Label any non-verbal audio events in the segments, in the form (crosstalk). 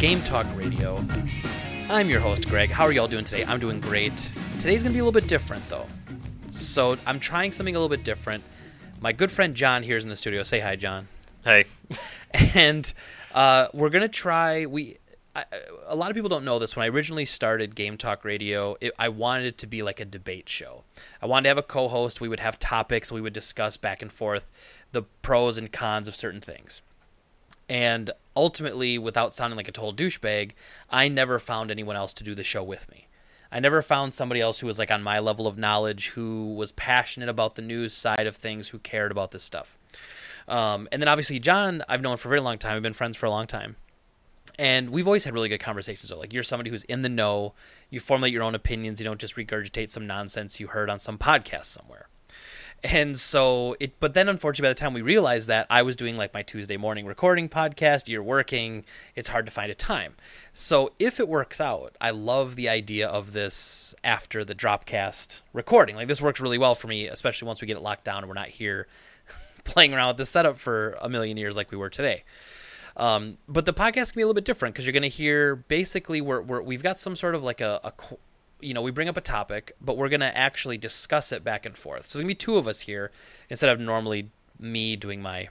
Game Talk Radio. I'm your host, Greg. How are y'all doing today? I'm doing great. Today's gonna be a little bit different, though. So I'm trying something a little bit different. My good friend John here is in the studio. Say hi, John. Hey. (laughs) And uh, we're gonna try. We I, a lot of people don't know this. When I originally started Game Talk Radio, it, I wanted it to be like a debate show. I wanted to have a co-host. We would have topics. We would discuss back and forth the pros and cons of certain things. And ultimately, without sounding like a total douchebag, I never found anyone else to do the show with me. I never found somebody else who was like on my level of knowledge, who was passionate about the news side of things, who cared about this stuff. Um, and then obviously John, I've known for a very long time. We've been friends for a long time, and we've always had really good conversations. Though, like you're somebody who's in the know. You formulate your own opinions. You don't just regurgitate some nonsense you heard on some podcast somewhere. And so it, but then unfortunately, by the time we realized that, I was doing like my Tuesday morning recording podcast. You're working, it's hard to find a time. So if it works out, I love the idea of this after the Dropcast recording. Like this works really well for me, especially once we get it locked down and we're not here (laughs) playing around with the setup for a million years like we were today. Um, but the podcast can be a little bit different because you're going to hear basically we're, we're, we've got some sort of like a, a you know, we bring up a topic, but we're going to actually discuss it back and forth. So there's going to be two of us here instead of normally me doing my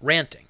ranting.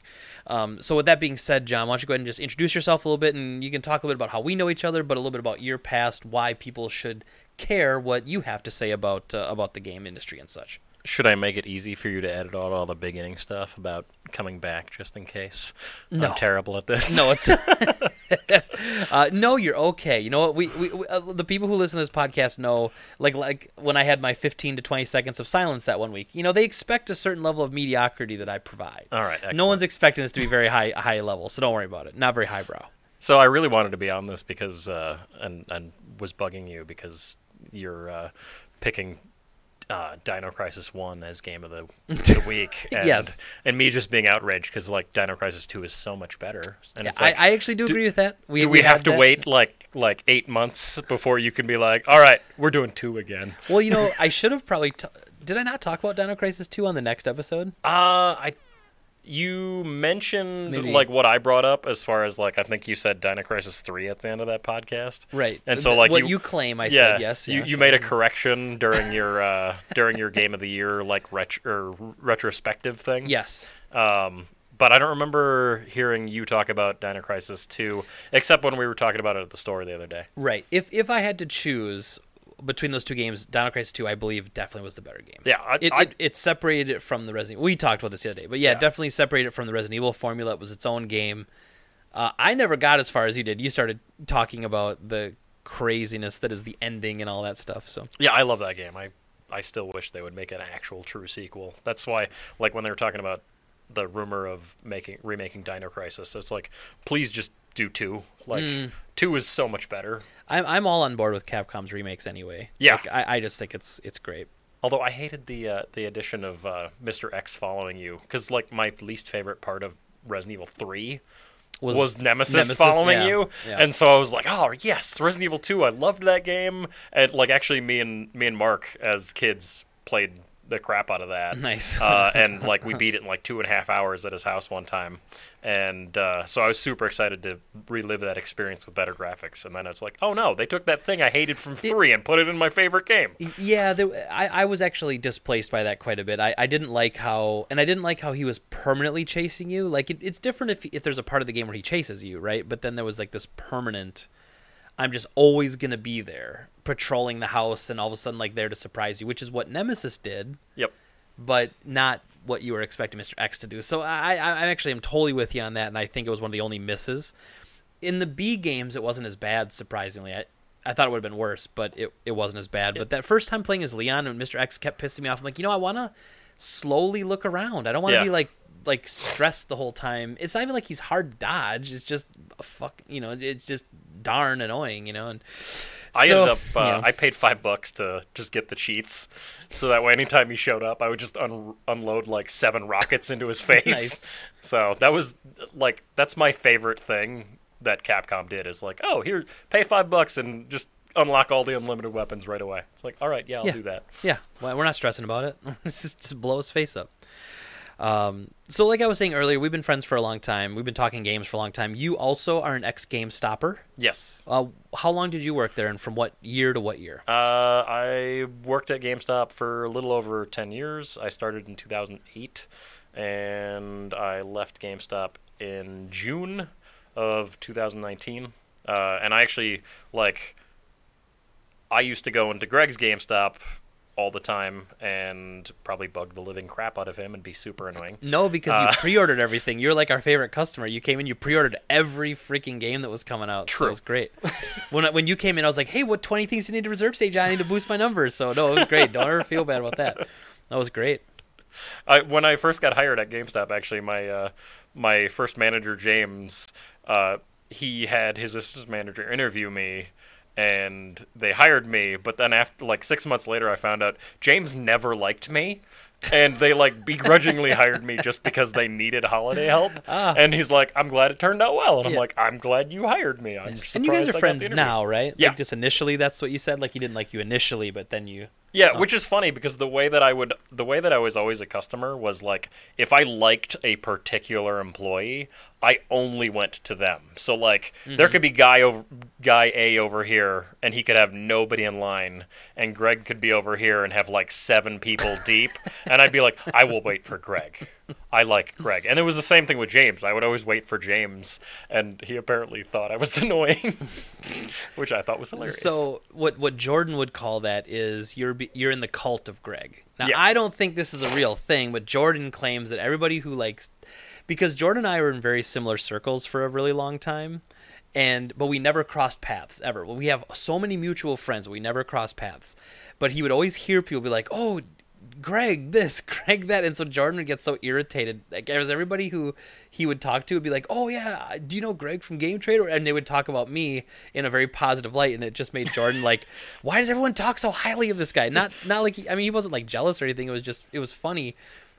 Um, so with that being said, John, why don't you go ahead and just introduce yourself a little bit, and you can talk a little bit about how we know each other, but a little bit about your past, why people should care what you have to say about uh, about the game industry and such. Should I make it easy for you to edit out all the beginning stuff about coming back just in case? No. I'm terrible at this. No, it's (laughs) (laughs) uh, no. You're okay. You know what? We, we, we uh, the people who listen to this podcast know, like like when I had my 15 to 20 seconds of silence that one week. You know, they expect a certain level of mediocrity that I provide. All right. No one's expecting this to be very high high level, so don't worry about it. Not very highbrow. So I really wanted to be on this because, uh, and and was bugging you because you're uh, picking uh, Dino Crisis One as game of the, (laughs) the week. And, Yes. And me just being outraged because like Dino Crisis Two is so much better. And it's I, like, I actually do, do- agree with that. We, do we, have had to that. wait like like eight months before you can be like, all right, we're doing two again? Well, you know, (laughs) I should have probably. T- did I not talk about Dino Crisis 2 on the next episode? Uh, I you mentioned Maybe- like what I brought up as far as like I think you said Dino Crisis three at the end of that podcast. Right. And so like what you, you, claim, I yeah, said yes. you yeah, you sure. made a correction during your uh during your game of the year like ret- or retrospective thing. Yes. Um, but I don't remember hearing you talk about Dino Crisis two except when we were talking about it at the store the other day. Right. If if I had to choose between those two games, Dino Crisis 2, I believe, definitely was the better game. Yeah, I, It, I, it, it separated it from the Resident. We talked about this the other day, but yeah, Yeah. definitely separated it from the Resident Evil formula. It was its own game. Uh, I never got as far as you did. You started talking about the craziness that is the ending and all that stuff. So Yeah, I love that game. I I still wish they would make an actual true sequel. That's why, like when they were talking about the rumor of making remaking Dino Crisis, it's like, please just do two. Like Mm. two is so much better. I'm I'm all on board with Capcom's remakes anyway. Yeah. Like, I, I just think it's it's great. Although I hated the uh, the addition of uh, Mr. X following you, because like my least favorite part of Resident Evil Three was, Nemesis, Nemesis, following yeah, you, yeah. and so I was like, oh yes, Resident Evil Two. I loved that game, and like actually, me and me and Mark as kids played the crap out of that. (laughs) Nice. uh, and like we beat it in like two and a half hours at his house one time, and uh, so I was super excited to relive that experience with better graphics. And then it's like, oh no, they took that thing I hated from three and put it in my favorite game. Yeah, there, I, I was actually displaced by that quite a bit. I, I didn't like how, and I didn't like how he was permanently chasing you. Like it, it's different if if there's a part of the game where he chases you, right? But then there was like this permanent. I'm just always gonna be there, patrolling the house, and all of a sudden like there to surprise you, which is what Nemesis did, Yep. but not what you were expecting Mr. X to do. So I, I, I actually am totally with you on that, and I think it was one of the only misses. In the B games, it wasn't as bad. Surprisingly, I, I thought it would have been worse, but it, it wasn't as bad. But that first time playing as Leon and Mr. X kept pissing me off. I'm like, you know, I want to slowly look around. I don't want to Yeah. be like like stressed the whole time. It's not even like he's hard to dodge. It's just a fuck. You know, it's just darn annoying. You know, and I so, ended up. Uh, know. I paid five bucks to just get the cheats, so that way anytime he showed up, I would just un- unload like seven rockets into his (laughs) face. Nice. So that was like that's my favorite thing that Capcom did is like, oh, here, pay five bucks and just unlock all the unlimited weapons right away. It's like, all right, yeah, I'll Yeah. do that. Yeah, well, we're not stressing about it. (laughs) Just blow his face up. Um, so, like I was saying earlier, we've been friends for a long time. We've been talking games for a long time. You also are an ex Game Stopper. Yes. Uh, how long did you work there, and from what year to what year? Uh, I worked at GameStop for a little over 10 years. I started in 2008, and I left GameStop in June of 2019. Uh, and I actually, like, I used to go into Greg's GameStop all the time and probably bug the living crap out of him and be super annoying. No, because Uh, you pre-ordered everything. You're like our favorite customer. You came in, you pre-ordered every freaking game that was coming out. So True. it was great. (laughs) when I- when you came in, I was like, "Hey, what 20 things you need to reserve stage? I need to boost my numbers." So no, it was great. Don't ever feel bad about that. That was great. I, when I first got hired at GameStop, actually, my uh, my first manager James, uh, he had his assistant manager interview me, and they hired me. But then after like six months later, I found out James never liked me. And they like begrudgingly (laughs) hired me just because they needed holiday help. And he's like, "I'm glad it turned out well." And I'm Ah. Yeah. like, "I'm glad you hired me." I'm And you guys are friends now, right? Yeah. Like just initially, that's what you said. Like he didn't like you initially, but then you. Yeah, which is funny because the way that I would the way that I was always a customer was like if I liked a particular employee, I only went to them. So like there mm-hmm. could be guy over guy A over here and he could have nobody in line and Greg could be over here and have like 7 people deep and I'd be like I will wait for Greg. I like Greg. And it was the same thing with James. I would always wait for James and he apparently thought I was (laughs) annoying, which I thought was hilarious. So what what Jordan would call that is you're you're in the cult of Greg. Now Yes. I don't think this is a real thing, but Jordan claims that everybody who likes because Jordan and I were in very similar circles for a really long time. And but we never crossed paths ever. Well, we have so many mutual friends, we never crossed paths. But he would always hear people be like, "Oh, Greg this, (laughs) Greg that," and so Jordan would get so irritated. Like, was everybody who he would talk to would be like, "Oh yeah, do you know Greg from Game Trader?" And they would talk about me in a very positive light, and it just made Jordan like, (laughs) "Why does everyone talk so highly of this guy?" Not not like he, I mean he wasn't like jealous or anything. It was just it was funny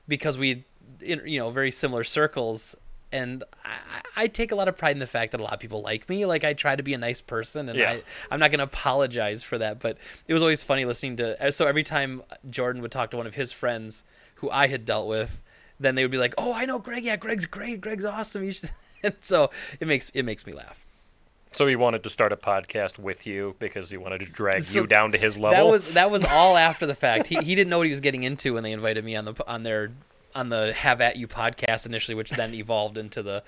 because we, you know, very similar circles. And I, I take a lot of pride in the fact that a lot of people like me. Like I try to be a nice person, and Yeah. I, I'm not going to apologize for that. But it was always funny listening to. Uh, so every time Jordan would talk to one of his friends who I had dealt with, then they would be like, "Oh, I know Greg. Yeah, Greg's great. Greg's awesome." You should. (laughs) And so it makes it makes me laugh. So he wanted to start a podcast with you because he wanted to drag So you down to his level. That was that was all after the fact. He he didn't know what he was getting into when they invited me on the on their on the Have at You podcast initially, which then evolved into the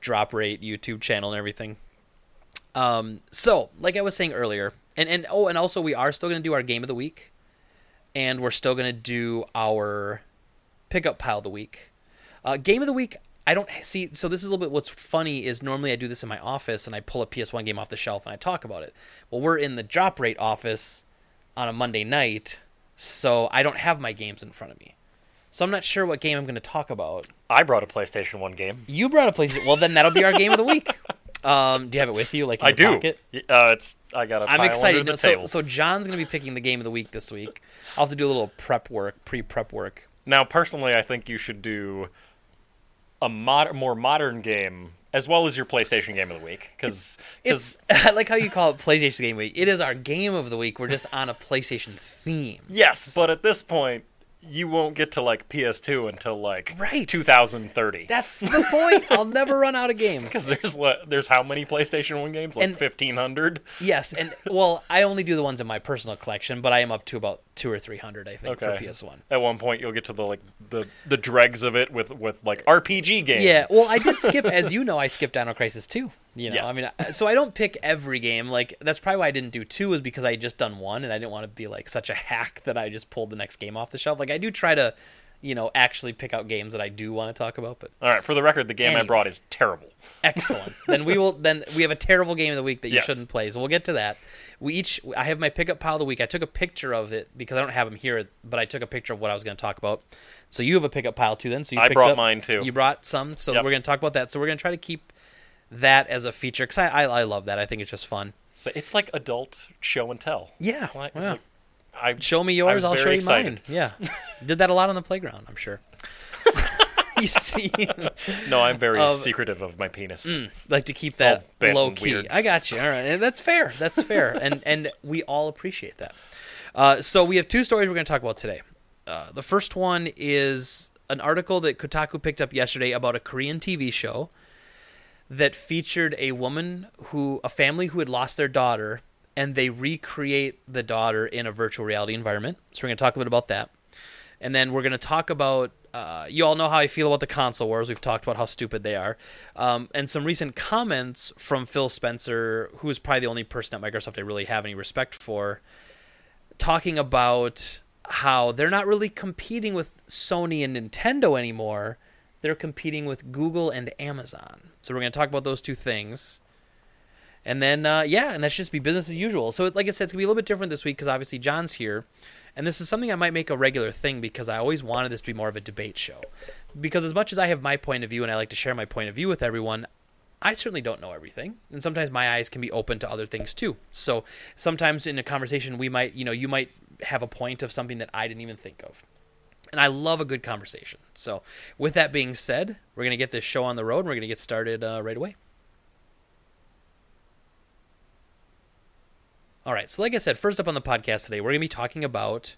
Drop Rate YouTube channel and everything. Um, so like I was saying earlier, and and oh, and also we are still going to do our game of the week, and we're still going to do our pickup pile of the week. Uh, game of the week. I don't see. So this is a little bit. What's funny is normally I do this in my office and I pull a PS1 game off the shelf and I talk about it. Well, we're in the drop rate office on a Monday night, so I don't have my games in front of me. So I'm not sure what game I'm going to talk about. I brought a PlayStation One game. You brought a PlayStation. Well, then that'll be our game of the week. (laughs) Um, do you have it with you? Like in I your do. pocket? Uh, it's I got I'm excited. No, so, so John's going to be picking the game of the week this week. I'll have to do a little prep work, pre-prep work. Now, personally, I think you should do a mod- more modern game as well as your PlayStation game of the week because It's (laughs) I like how you call it PlayStation Game Week. It is our game of the week. We're just on a PlayStation theme. yes, but at this point you won't get to like PS2 until like Right. 2030. That's the point. I'll never run out of games. (laughs) because there's there's how many PlayStation One games? Like And- 1500. Yes, and well, I only do the ones in my personal collection, but I am up to about two or three hundred, I think, Okay. for PS One. At one point, you'll get to the like the the dregs of it with with like RPG games. Yeah, well, I did skip, (laughs) as you know, I skipped Dino Crisis two. You know, Yes. I mean, so I don't pick every game. Like that's probably why I didn't do two, is because I had just done one, and I didn't want to be like such a hack that I just pulled the next game off the shelf. Like I do try to, you know, actually pick out games that I do want to talk about. But All right. For the record, the game I brought is terrible. (laughs) excellent. then we will. Then we have a terrible game of the week that you Yes. shouldn't play. So we'll get to that. We each. I have my pickup pile of the week. I took a picture of it because I don't have them here, but I took a picture of what I was going to talk about. So you have a pickup pile too. Then so you I brought up- mine, too. You brought some, so Yep. we're going to talk about that. So we're going to try to keep that as a feature because I, I I love that. I think it's just fun. So it's like adult show and tell. Yeah. Like, yeah. like, I Show me yours. I'll show you excited. mine. Yeah. (laughs) Did that a lot on the playground. I'm sure. (laughs) you see. no, I'm very Um, secretive of my penis. like to keep all that low key. weird. I got you. All right, and that's fair. That's fair, (laughs) and and we all appreciate that. Uh, so we have two stories we're going to talk about today. Uh, the first one is an article that Kotaku picked up yesterday about a Korean TV show that featured a woman who, a family who had lost their daughter, and they recreate the daughter in a virtual reality environment. So we're going to talk a bit about that. And then we're going to talk about, uh, you all know how I feel about the console wars. We've talked about how stupid they are. Um, and some recent comments from Phil Spencer, who is probably the only person at Microsoft I really have any respect for, talking about how they're not really competing with Sony and Nintendo anymore. They're competing with Google and Amazon. So we're going to talk about those two things. And then, uh, yeah, and that should just be business as usual. So, like I said, it's to be a little bit different this week because obviously John's here. And this is something I might make a regular thing because I always wanted this to be more of a debate show. Because as much as I have my point of view and I like to share my point of view with everyone, I certainly don't know everything. And sometimes my eyes can be open to other things too. So sometimes in a conversation, we might, you know, you might have a point of something that I didn't even think of. And I love a good conversation. So, with that being said, we're going to get this show on the road and we're going to get started uh, right away. All right. So, like I said, first up on the podcast today, we're going to be talking about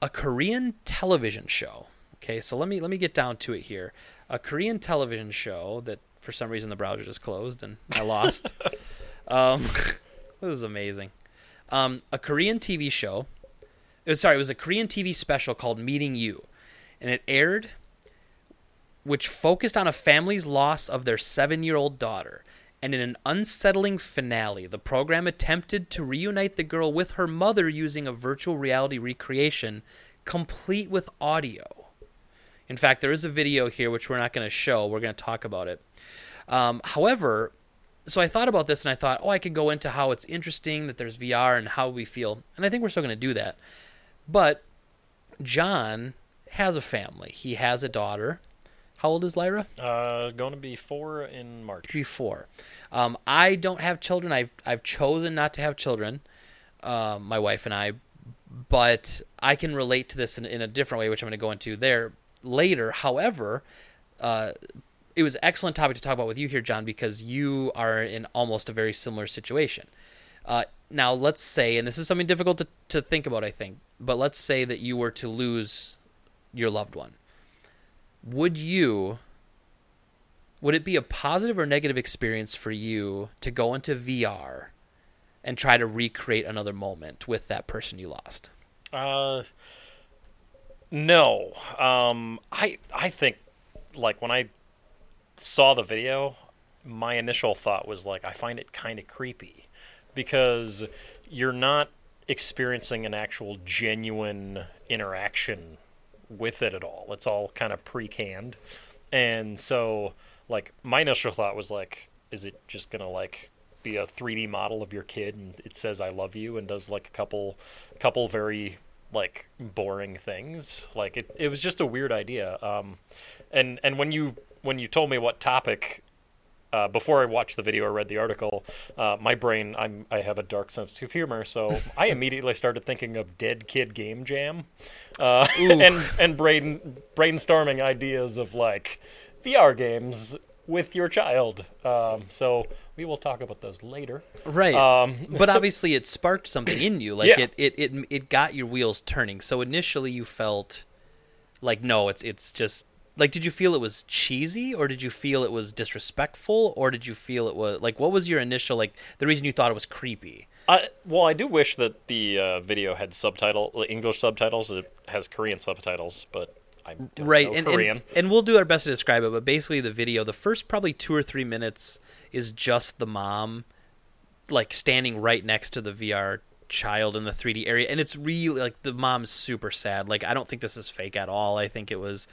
a Korean television show. Okay, so let me let me get down to it here. A Korean television show that for some reason the browser just closed and I lost. (laughs) um, (laughs) this is amazing. Um, a Korean TV show. It was, sorry, it was a Korean TV special called Meeting You, and it aired, which focused on a family's loss of their seven-year-old daughter. And in an unsettling finale, the program attempted to reunite the girl with her mother using a virtual reality recreation, complete with audio. In fact, there is a video here which we're not going to show. We're going to talk about it. Um, however, so I thought about this and I thought, oh, I could go into how it's interesting that there's VR and how we feel. And I think we're still going to do that. But John has a family. He has a daughter. How old is Lyra? Uh, going to be four in March. Be four. Um, I don't have children. I've I've chosen not to have children. Uh, my wife and I, but I can relate to this in, in a different way, which I'm going to go into there later. However, uh, it was excellent topic to talk about with you here, John, because you are in almost a very similar situation. Uh, now, let's say, and this is something difficult to, to think about, I think, but let's say that you were to lose your loved one. Would you, would it be a positive or negative experience for you to go into VR and try to recreate another moment with that person you lost? Uh, no. Um, I I think like when I saw the video, my initial thought was like, I find it kind of creepy because you're not experiencing an actual genuine interaction with it at all. It's all kind of pre canned. And so, like, my initial thought was like, is it just going to, like, be a 3D model of your kid and it says I love you and does like a couple couple very like boring things like it, it was just a weird idea um and and when you when you told me what topic uh, before I watched the video or read the article, uh, my brain I'm I have a dark sense of humor, so (laughs) I immediately started thinking of Dead Kid Game Jam, uh, (laughs) and and brain brainstorming ideas of like VR games with your child. Um, so we will talk about those later. Right. Um, (laughs) but obviously, it sparked something in you. Like Yeah. it, it, it, it got your wheels turning. So initially, you felt like no, it's it's just like did you feel it was cheesy or did you feel it was disrespectful or did you feel it was like what was your initial like the reason you thought it was creepy? I, well, I do wish that the uh, video had subtitle English subtitles. It has Korean subtitles, but I don't right know and, Korean. and and we'll do our best to describe it but basically the video the first probably two or three minutes is just the mom like standing right next to the vr child in the 3d area and it's really like the mom's super sad like i don't think this is fake at all i think it was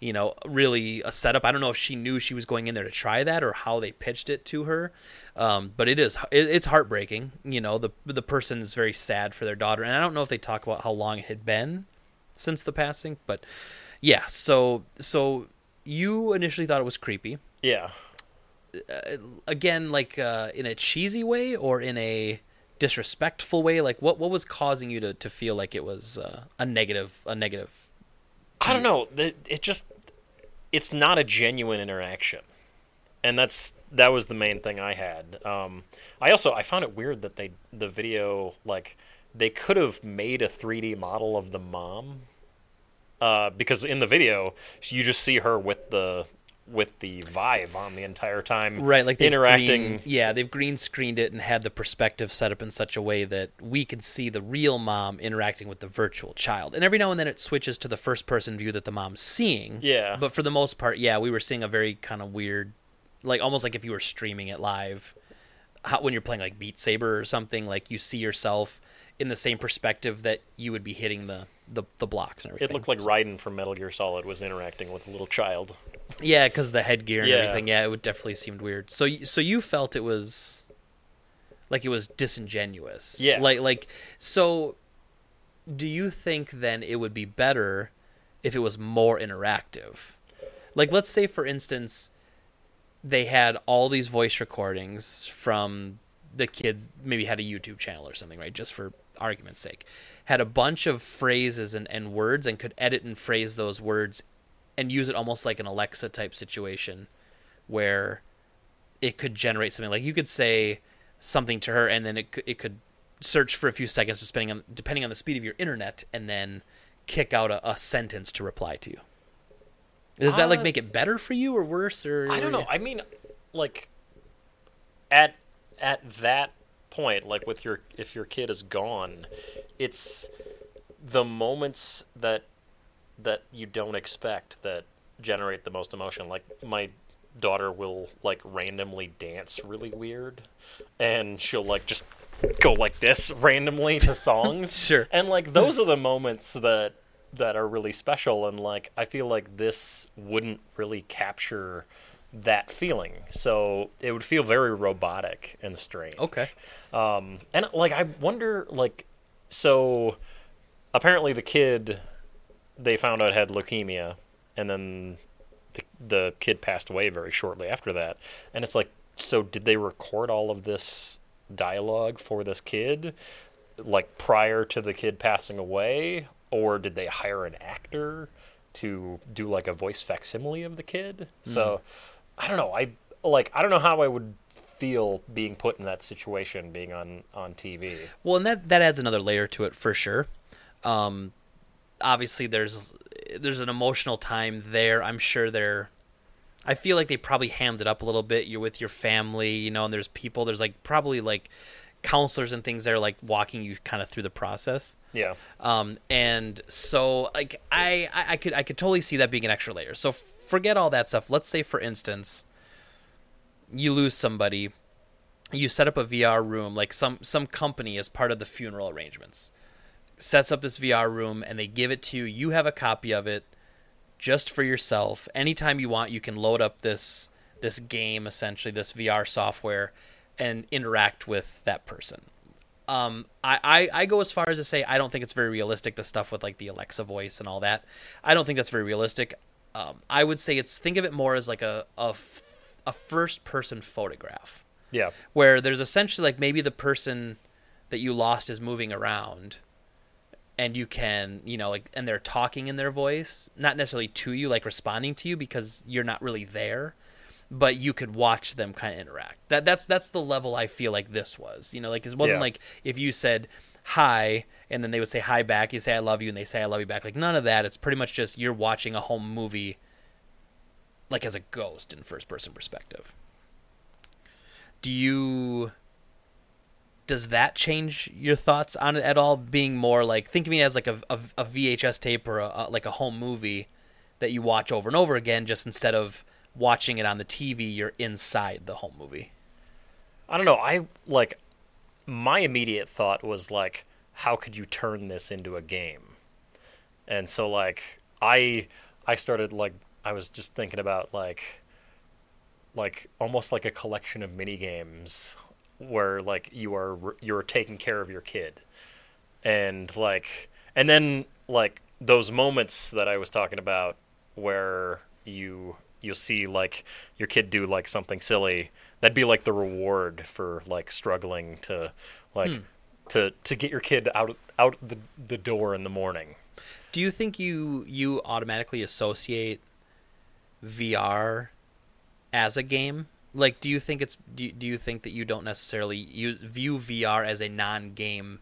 you know really a setup. I don't know if she knew she was going in there to try that or how they pitched it to her. Um, but it is it, it's heartbreaking. You know the the person is very sad for their daughter. And i don't know if they talk about how long it had been since the passing but yeah. So so you initially thought it was creepy. Yeah. again like uh, in a cheesy way or in a disrespectful way? Like what what was causing you to, to feel like it was uh, a negative a negative I don't know. It, it just it's not a genuine interaction, and that's that was the main thing I had. Um, I also I found it weird that they the video like they could have made a 3D model of the mom uh, because in the video you just see her with the with the Vive on the entire time, right like interacting. green, yeah they've green screened it and had the perspective set up in such a way that we can see the real mom interacting with the virtual child and every now and then it switches to the first person view that the mom's seeing Yeah. but for the most part yeah we were seeing a very kind of weird like almost like if you were streaming it live how, when you're playing like beat saber or something like you see yourself in the same perspective that you would be hitting the the, the blocks and everything It looked like Raiden from Metal Gear Solid was interacting with a little child. Yeah, because the headgear and Yeah. everything. Yeah, it would definitely seemed weird. So, so you felt it was like it was disingenuous. Yeah. Like, like, so do you think then it would be better if it was more interactive? Like, let's say, for instance, they had all these voice recordings from the kids, maybe had a YouTube channel or something, right? Just for argument's sake. Had a bunch of phrases and, and words and could edit and phrase those words and use it almost like an Alexa type situation where it could generate something like you could say something to her and then it could, it could search for a few seconds depending on depending on the speed of your internet and then kick out a, a sentence to reply to you. Does that like Uh, make it better for you or worse or I don't know. I mean, like at at that point, like with your if your kid is gone, it's the moments that that you don't expect that generate the most emotion. Like my daughter will like randomly dance really weird, and she'll like just go like this randomly to (laughs) songs. Sure. And like those are the moments that that are really special and like I feel like this wouldn't really capture that feeling. So it would feel very robotic and strange. Okay. Um and like I wonder like so apparently the kid they found out had leukemia and then the, the kid passed away very shortly after that. And it's like so did they record all of this dialogue for this kid like prior to the kid passing away or did they hire an actor to do like a voice facsimile of the kid so i don't know i like i don't know how i would feel being put in that situation being on on tv Well, and that that adds another layer to it for sure. Um, obviously, there's there's an emotional time there. I'm sure there. I feel like they probably hammed it up a little bit. You're with your family, you know, and there's people. There's like probably like counselors and things there, like walking you kind of through the process. yeah Um, and so like I, I I could I could totally see that being an extra layer. So forget all that stuff. Let's say for instance, you lose somebody, you set up a VR room like some some company as part of the funeral arrangements sets up this VR room and they give it to you. You have a copy of it just for yourself. Anytime you want, you can load up this this game essentially, this VR software, and interact with that person. Um, I, I, I go as far as to say I don't think it's very realistic. The stuff with like the Alexa voice and all that, I don't think that's very realistic. Um, I would say it's think of it more as like a a, f- a first person photograph. Yeah. Where there's essentially like maybe the person that you lost is moving around and you can you know like and they're talking in their voice not necessarily to you like responding to you because you're not really there but you could watch them kind of interact. That that's that's the level i feel like this was you know like it wasn't Yeah. like if you said hi and then they would say hi back you say i love you and they say i love you back. Like none of that. It's pretty much just you're watching a home movie like as a ghost in first person perspective. Do you does that change your thoughts on it at all being more like think of me as like a, a, a vhs tape or a, a, like a home movie that you watch over and over again just instead of watching it on the tv you're inside the home movie? I don't know. I like my immediate thought was like how could you turn this into a game? And so like i i started like i was just thinking about like like almost like a collection of mini games where like you are you're taking care of your kid. And like and then like those moments that i was talking about where you you'll see like your kid do like something silly that'd be like the reward for like struggling to like hmm. To to get your kid out out the the door in the morning do you think you you automatically associate vr as a game like do you think it's do you, do you think that you don't necessarily you view vr as a non-game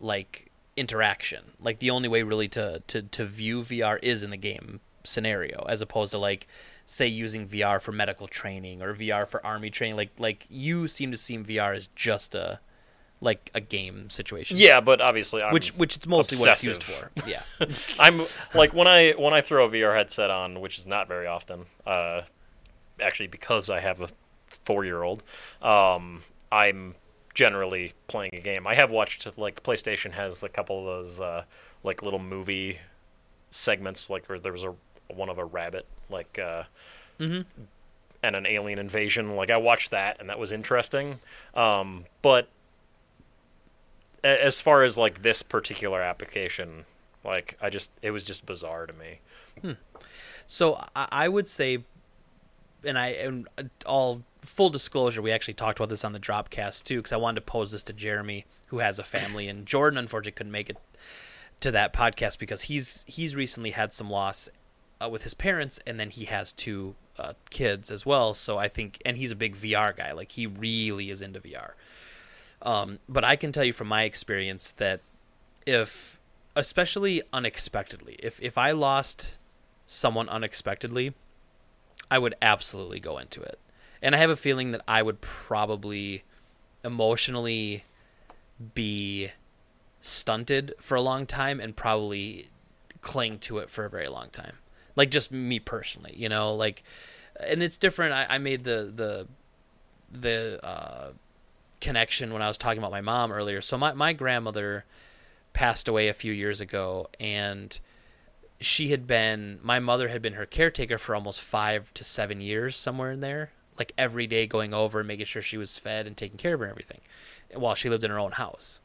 like interaction. Like the only way really to to to view VR is in the game scenario, as opposed to like say using VR for medical training or VR for army training. Like like you seem to see VR as just a like a game situation. Yeah, but obviously, I'm which which it's mostly what it's used for. (laughs) Yeah. I'm like when I when I throw a VR headset on, which is not very often. Uh, actually, because I have a four year old, um, I'm generally playing a game. I have watched like the PlayStation has a couple of those uh, like little movie segments, like where there was a one of a rabbit, like uh, Mhm. and an alien invasion. Like I watched that, and that was interesting. Um, but as far as like this particular application, like I just it was just bizarre to me. So I, would say, and I and all full disclosure, we actually talked about this on the Dropcast too, because I wanted to pose this to Jeremy, who has a family, and Jordan unfortunately couldn't make it to that podcast because he's he's recently had some loss uh, with his parents, and then he has two uh, kids as well. So I think, and he's a big VR guy, like he really is into VR. Um, but I can tell you from my experience that if, especially unexpectedly, if if I lost someone unexpectedly, I would absolutely go into it. And I have a feeling that I would probably emotionally be stunted for a long time and probably cling to it for a very long time. Like just me personally, you know, like and it's different. I, I made the the the uh connection when I was talking about my mom earlier. So my, my grandmother passed away a few years ago and she had been my mother had been her caretaker for almost five to seven years somewhere in there like every day going over and making sure she was fed and taking care of her and everything while she lived in her own house.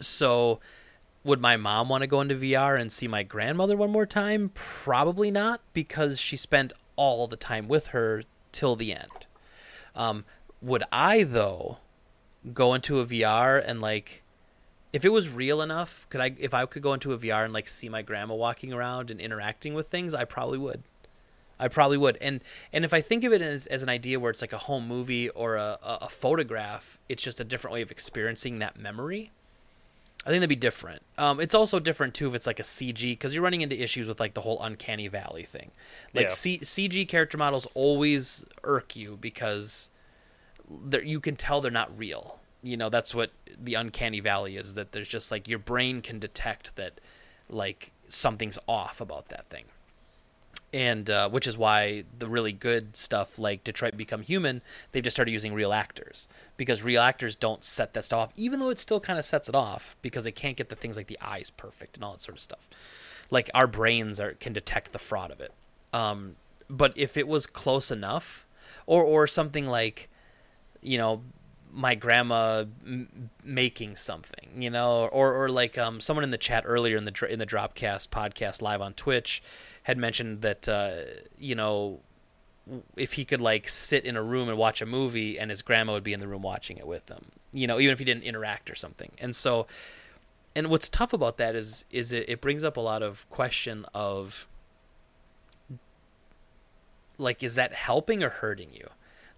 So would my mom want to go into vr and see my grandmother one more time? Probably not because she spent all the time with her till the end. Um, would i though go into a vr and like if it was real enough, could I if I could go into a VR and like see my grandma walking around and interacting with things, I probably would. I probably would. And and if I think of it as, as an idea where it's like a home movie or a, a, photograph, it's just a different way of experiencing that memory. I think that'd be different. Um, it's also different too if it's like a CG because you're running into issues with like the whole uncanny valley thing. Like Yeah. C- CG character models always irk you because you can tell they're not real. You know, that's what the uncanny valley is that there's just like your brain can detect that like something's off about that thing. And uh, which is why the really good stuff like Detroit Become Human, they've just started using real actors because real actors don't set that stuff off, even though it still kind of sets it off because they can't get the things like the eyes perfect and all that sort of stuff. Like our brains are can detect the fraud of it. Um, but if it was close enough, or or something like, you know, my grandma m- making something, you know, or or like um, someone in the chat earlier in the in the Dropcast podcast live on Twitch had mentioned that uh, you know if he could like sit in a room and watch a movie and his grandma would be in the room watching it with him, you know, even if he didn't interact or something. And so, and what's tough about that is is it, it brings up a lot of question of like is that helping or hurting you?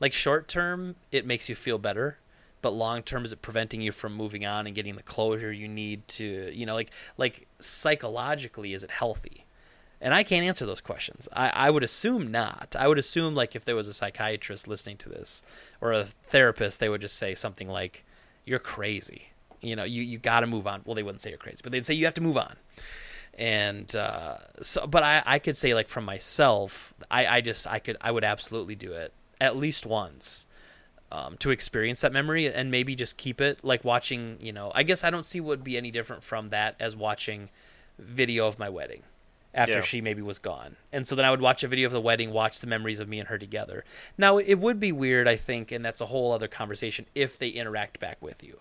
Like short term, it makes you feel better, but long term, is it preventing you from moving on and getting the closure you need to, you know, like like psychologically, is it healthy? And I can't answer those questions. I, I would assume not. I would assume like if there was a psychiatrist listening to this or a therapist, they would just say something like, "You're crazy." You know, you you got to move on. Well, they wouldn't say you're crazy, but they'd say you have to move on and uh, so but I, I could say like from myself I, I just i could i would absolutely do it at least once um, to experience that memory and maybe just keep it like watching you know i guess i don't see what would be any different from that as watching video of my wedding after Yeah. she maybe was gone. And so then i would watch a video of the wedding watch the memories of me and her together. Now it would be weird i think and that's a whole other conversation if they interact back with you.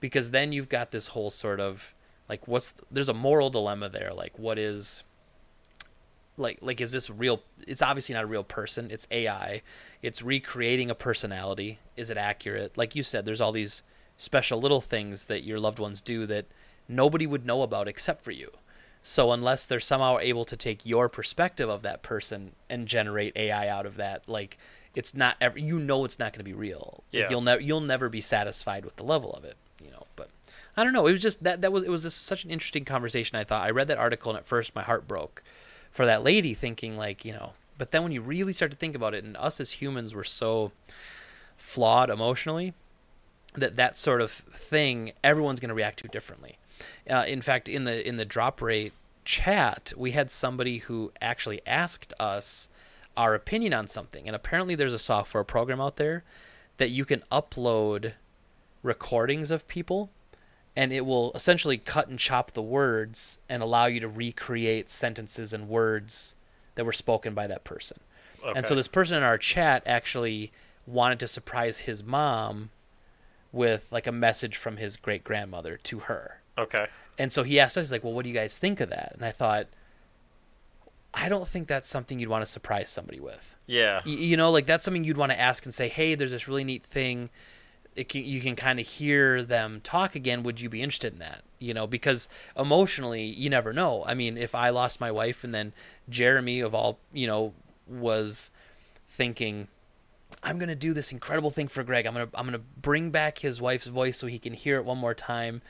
Because then you've got this whole sort of like what's there's a moral dilemma there like what is like like is this real it's obviously not a real person it's ai it's recreating a personality is it accurate like you said there's all these special little things that your loved ones do that nobody would know about except for you so unless they're somehow able to take your perspective of that person and generate ai out of that like it's not ever you know it's not going to be real Like, Yeah. you'll never you'll never be satisfied with the level of it you know but I don't know. It was just that that was it was just such an interesting conversation. I thought I read that article and at first my heart broke for that lady, thinking like you know. But then when you really start to think about it, and us as humans were so flawed emotionally that that sort of thing everyone's going to react to differently. Uh, in fact, in the in the drop rate chat, we had somebody who actually asked us our opinion on something, and apparently there's a software program out there that you can upload recordings of people and it will essentially cut and chop the words and allow you to recreate sentences and words that were spoken by that person. Okay. And so this person in our chat actually wanted to surprise his mom with like a message from his great grandmother to her. Okay. And so he asked us like, "Well, what do you guys think of that?" And I thought I don't think that's something you'd want to surprise somebody with. Yeah. Y- you know, like that's something you'd want to ask and say, "Hey, there's this really neat thing can, you can kind of hear them talk again. Would you be interested in that? You know, because emotionally, you never know. I mean, if I lost my wife and then Jeremy, of all, you know, was thinking, I'm gonna do this incredible thing for Greg. I'm gonna I'm gonna bring back his wife's voice so he can hear it one more time.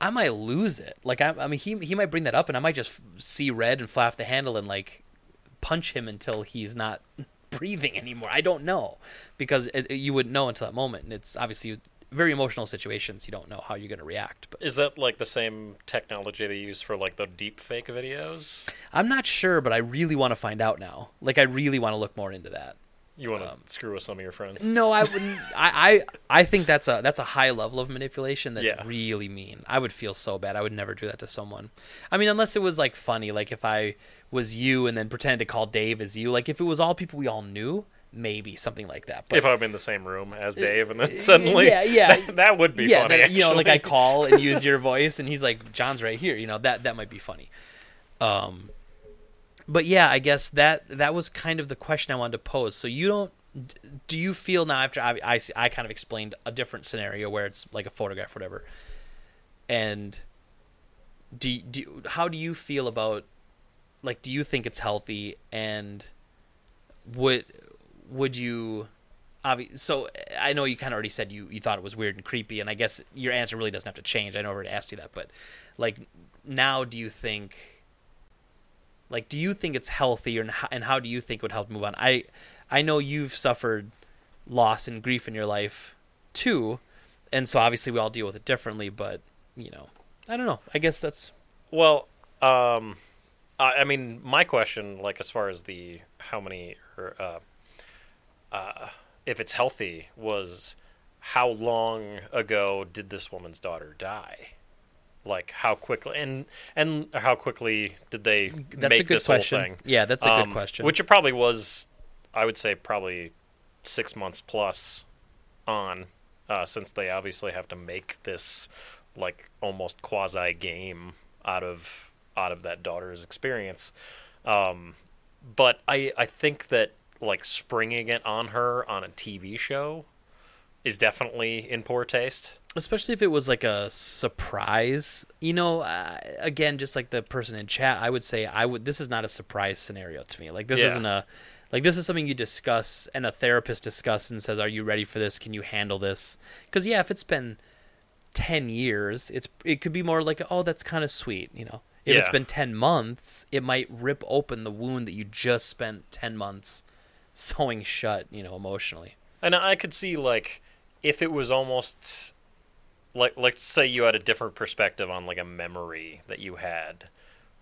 I might lose it. Like I, I mean, he he might bring that up, and I might just see red and fly off the handle and like punch him until he's not breathing anymore. I don't know because it, you wouldn't know until that moment, and it's obviously very emotional situations. You don't know how you're going to react. But is that like the same technology they use for like the deep fake videos? I'm not sure, but I really want to find out now. Like I really want to look more into that. You want to um, screw with some of your friends? No, I wouldn't. I, I I think that's a that's a high level of manipulation that's yeah. really mean. I would feel so bad. I would never do that to someone. I mean, unless it was like funny, like if I was you and then pretend to call Dave as you. Like if it was all people we all knew, maybe something like that. But if I'm in the same room as uh, Dave and then suddenly, yeah, yeah, (laughs) that, that would be yeah, funny. That, you know, like I call and use (laughs) your voice, and he's like, "John's right here." You know, that that might be funny. Um, but yeah, I guess that that was kind of the question I wanted to pose. So you don't. Do you feel now after I, I, I kind of explained a different scenario where it's like a photograph, or whatever, and do, do how do you feel about like do you think it's healthy and would would you so I know you kind of already said you, you thought it was weird and creepy, and I guess your answer really doesn't have to change. I know I already asked you that, but like now, do you think like do you think it's healthy, or, and how do you think it would help move on? I I know you've suffered loss and grief in your life too, and so obviously we all deal with it differently. But you know, I don't know. I guess that's well. Um, I mean, my question, like as far as the how many or uh, uh, if it's healthy, was how long ago did this woman's daughter die? Like how quickly and and how quickly did they that's make a good this question. whole thing? Yeah, that's a um, good question. Which it probably was, I would say, probably six months plus on, uh, since they obviously have to make this like almost quasi game out of out of that daughter's experience. Um, but I I think that like springing it on her on a TV show is definitely in poor taste. Especially if it was like a surprise. You know, uh, again, just like the person in chat, I would say I would. This is not a surprise scenario to me. Like this yeah. isn't a. Like this is something you discuss and a therapist discusses and says, "Are you ready for this? Can you handle this?" Because yeah, if it's been ten years, it's it could be more like, "Oh, that's kind of sweet," you know. If yeah. it's been 10 months, it might rip open the wound that you just spent 10 months sewing shut, you know, emotionally. And I could see like if it was almost like let's say you had a different perspective on like a memory that you had.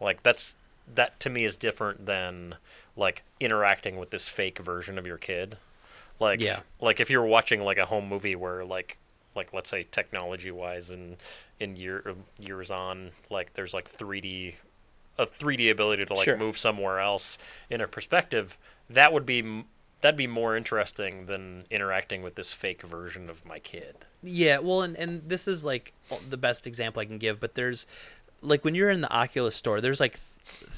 Like that's that to me is different than like interacting with this fake version of your kid. Like yeah. like if you're watching like a home movie where like like let's say technology wise and in year er, years on like there's like 3D a 3D ability to like sure. move somewhere else in a perspective that would be that'd be more interesting than interacting with this fake version of my kid. Yeah, well and and this is like the best example I can give, but there's like when you're in the Oculus store, there's like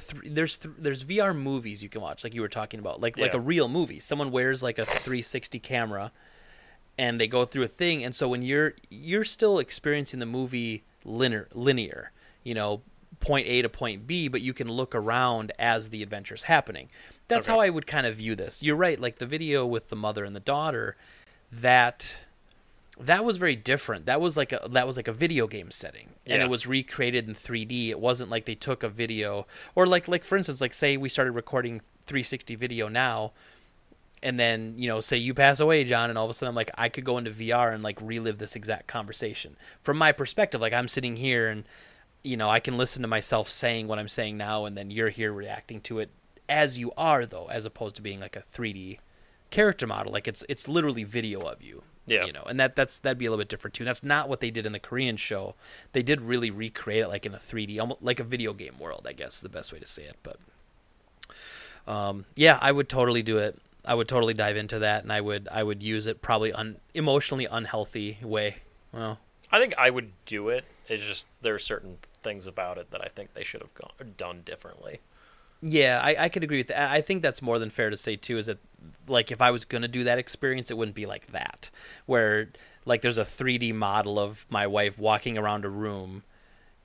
th- there's th- there's VR movies you can watch, like you were talking about, like yeah. like a real movie. Someone wears like a 360 camera, and they go through a thing and so when you're you're still experiencing the movie linear linear you know point a to point b but you can look around as the adventure's happening that's okay. how i would kind of view this you're right like the video with the mother and the daughter that that was very different. That was like a that was like a video game setting, and Yeah. it was recreated in 3D. It wasn't like they took a video or like like for instance, like say we started recording 360 video now, and then you know say you pass away, John, and all of a sudden I'm like I could go into VR and like relive this exact conversation from my perspective. Like I'm sitting here and you know I can listen to myself saying what I'm saying now, and then you're here reacting to it as you are though, as opposed to being like a 3D character model. Like it's it's literally video of you. Yeah. You know, and that that's that'd be a little bit different too. That's not what they did in the Korean show. They did really recreate it like in a 3D, almost like a video game world. I guess is the best way to say it. But um, yeah, I would totally do it. I would totally dive into that, and I would I would use it probably un, emotionally unhealthy way. Well, I think I would do it. It's just there are certain things about it that I think they should have gone, done differently. Yeah, I, I could agree with that. I think that's more than fair to say too. Is that like if I was gonna do that experience, it wouldn't be like that, where like there's a 3D model of my wife walking around a room,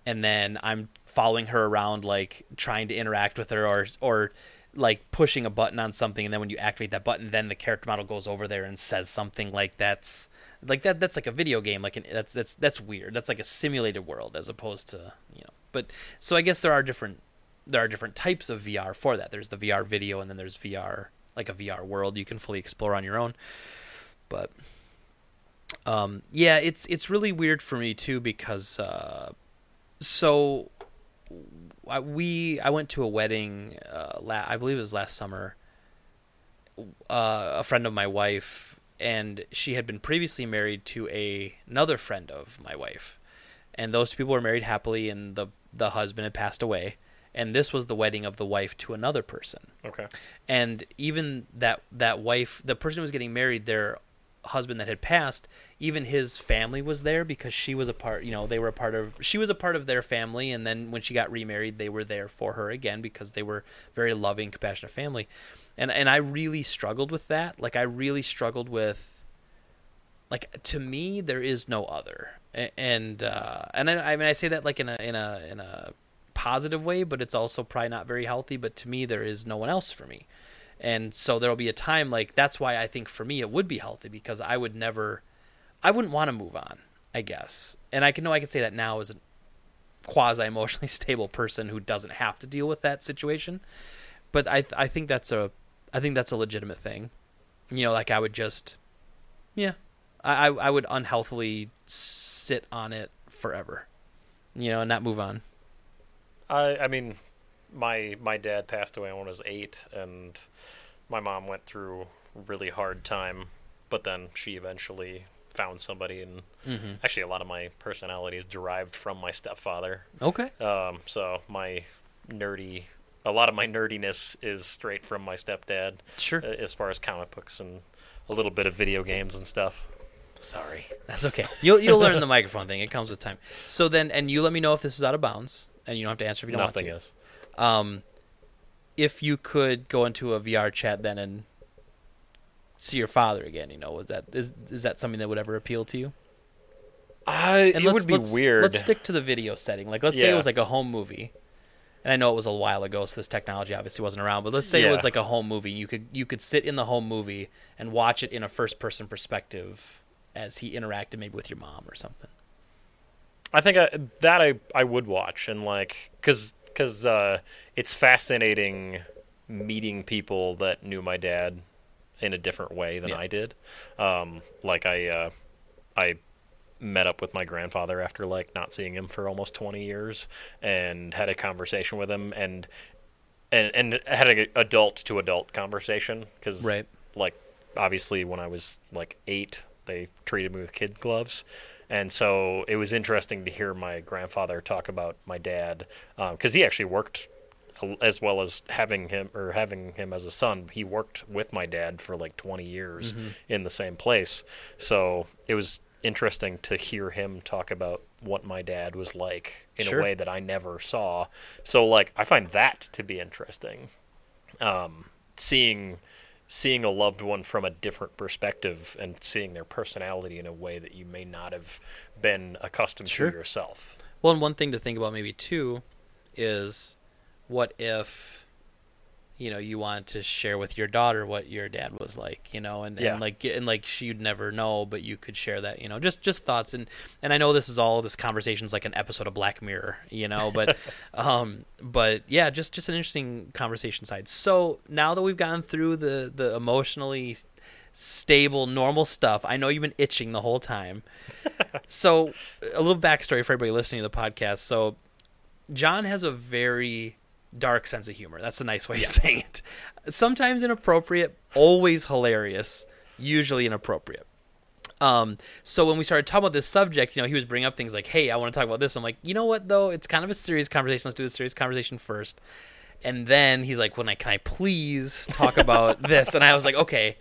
and then I'm following her around, like trying to interact with her, or or like pushing a button on something, and then when you activate that button, then the character model goes over there and says something like that's like that. That's like a video game. Like an, that's that's that's weird. That's like a simulated world as opposed to you know. But so I guess there are different there are different types of VR for that. There's the VR video, and then there's VR like a VR world you can fully explore on your own. But um, yeah, it's it's really weird for me too because uh, so we I went to a wedding uh, la- I believe it was last summer. Uh, a friend of my wife, and she had been previously married to a another friend of my wife, and those two people were married happily, and the the husband had passed away, and this was the wedding of the wife to another person Okay. and even that that wife the person who was getting married their husband that had passed even his family was there because she was a part you know they were a part of she was a part of their family. And then when she got remarried they were there for her again because they were very loving compassionate family. And and I really struggled with that. Like I really struggled with like to me there is no other. And uh and I, I mean I say that like in a in a in a positive way but it's also probably not very healthy. But to me there is no one else for me and so there'll be a time like that's why I think for me it would be healthy because I would never I wouldn't want to move on I guess. And I can know I can say that now as a quasi emotionally (laughs) stable person who doesn't have to deal with that situation. But I I think that's a I think that's a legitimate thing. You know like I would just yeah I I, I would unhealthily sit on it forever you know and not move on. I I mean, my my dad passed away when I was eight, and my mom went through a really hard time, but then she eventually found somebody, and mm-hmm. actually a lot of my personality is derived from my stepfather. okay Um, so my nerdy, a lot of my nerdiness is straight from my stepdad, sure uh, as far as comic books and a little bit of video games and stuff. Sorry. That's okay. You'll you'll learn the (laughs) microphone thing. It comes with time. So then, and you let me know if this is out of bounds, and you don't have to answer if you don't Nothing want to. Nothing is. Um, if you could go into a VR chat then and see your father again, you know, was that is is that something that would ever appeal to you? I, And it let's- would be let's- weird. Let's stick to the video setting. Like, let's say it was like a home movie. And I know it was a while ago, so this technology obviously wasn't around. But let's say it was like a home movie. You could you could sit in the home movie and watch it in a first person perspective as he interacted maybe with your mom or something. I think I, that I I would watch and like because because uh, it's fascinating meeting people that knew my dad in a different way than Yeah. I did. Um, like I uh, I met up with my grandfather after like not seeing him for almost 20 years and had a conversation with him and and and had an adult to adult conversation because Right. like obviously when I was like eight they treated me with kid gloves and so it was interesting to hear my grandfather talk about my dad because he actually worked as well as having him or having him as a son he worked with my dad for like 20 years in the same place. So it was interesting to hear him talk about what my dad was like in Sure. a way that I never saw. So like I find that to be interesting um, seeing seeing a loved one from a different perspective and seeing their personality in a way that you may not have been accustomed Sure. to yourself. Well, and one thing to think about maybe too is what if you know you want to share with your daughter what your dad was like you know and, Yeah. and like and like she'd never know but you could share that you know just just thoughts. And and i know this is all this conversation is like an episode of black mirror you know but (laughs) um but yeah just just an interesting conversation side. So now that we've gone through the the emotionally stable normal stuff i know you've been itching the whole time. (laughs) So a little backstory for everybody listening to the podcast. So John has a very dark sense of humor. That's a nice way of saying it. Sometimes inappropriate, always hilarious, usually inappropriate. Um, so when we started talking about this subject, you know, he was bringing up things like, "Hey, I want to talk about this." I'm like, you know what though? It's kind of a serious conversation. Let's do the serious conversation first. And then he's like, "When I can I please talk about (laughs) this?" And I was like, "Okay,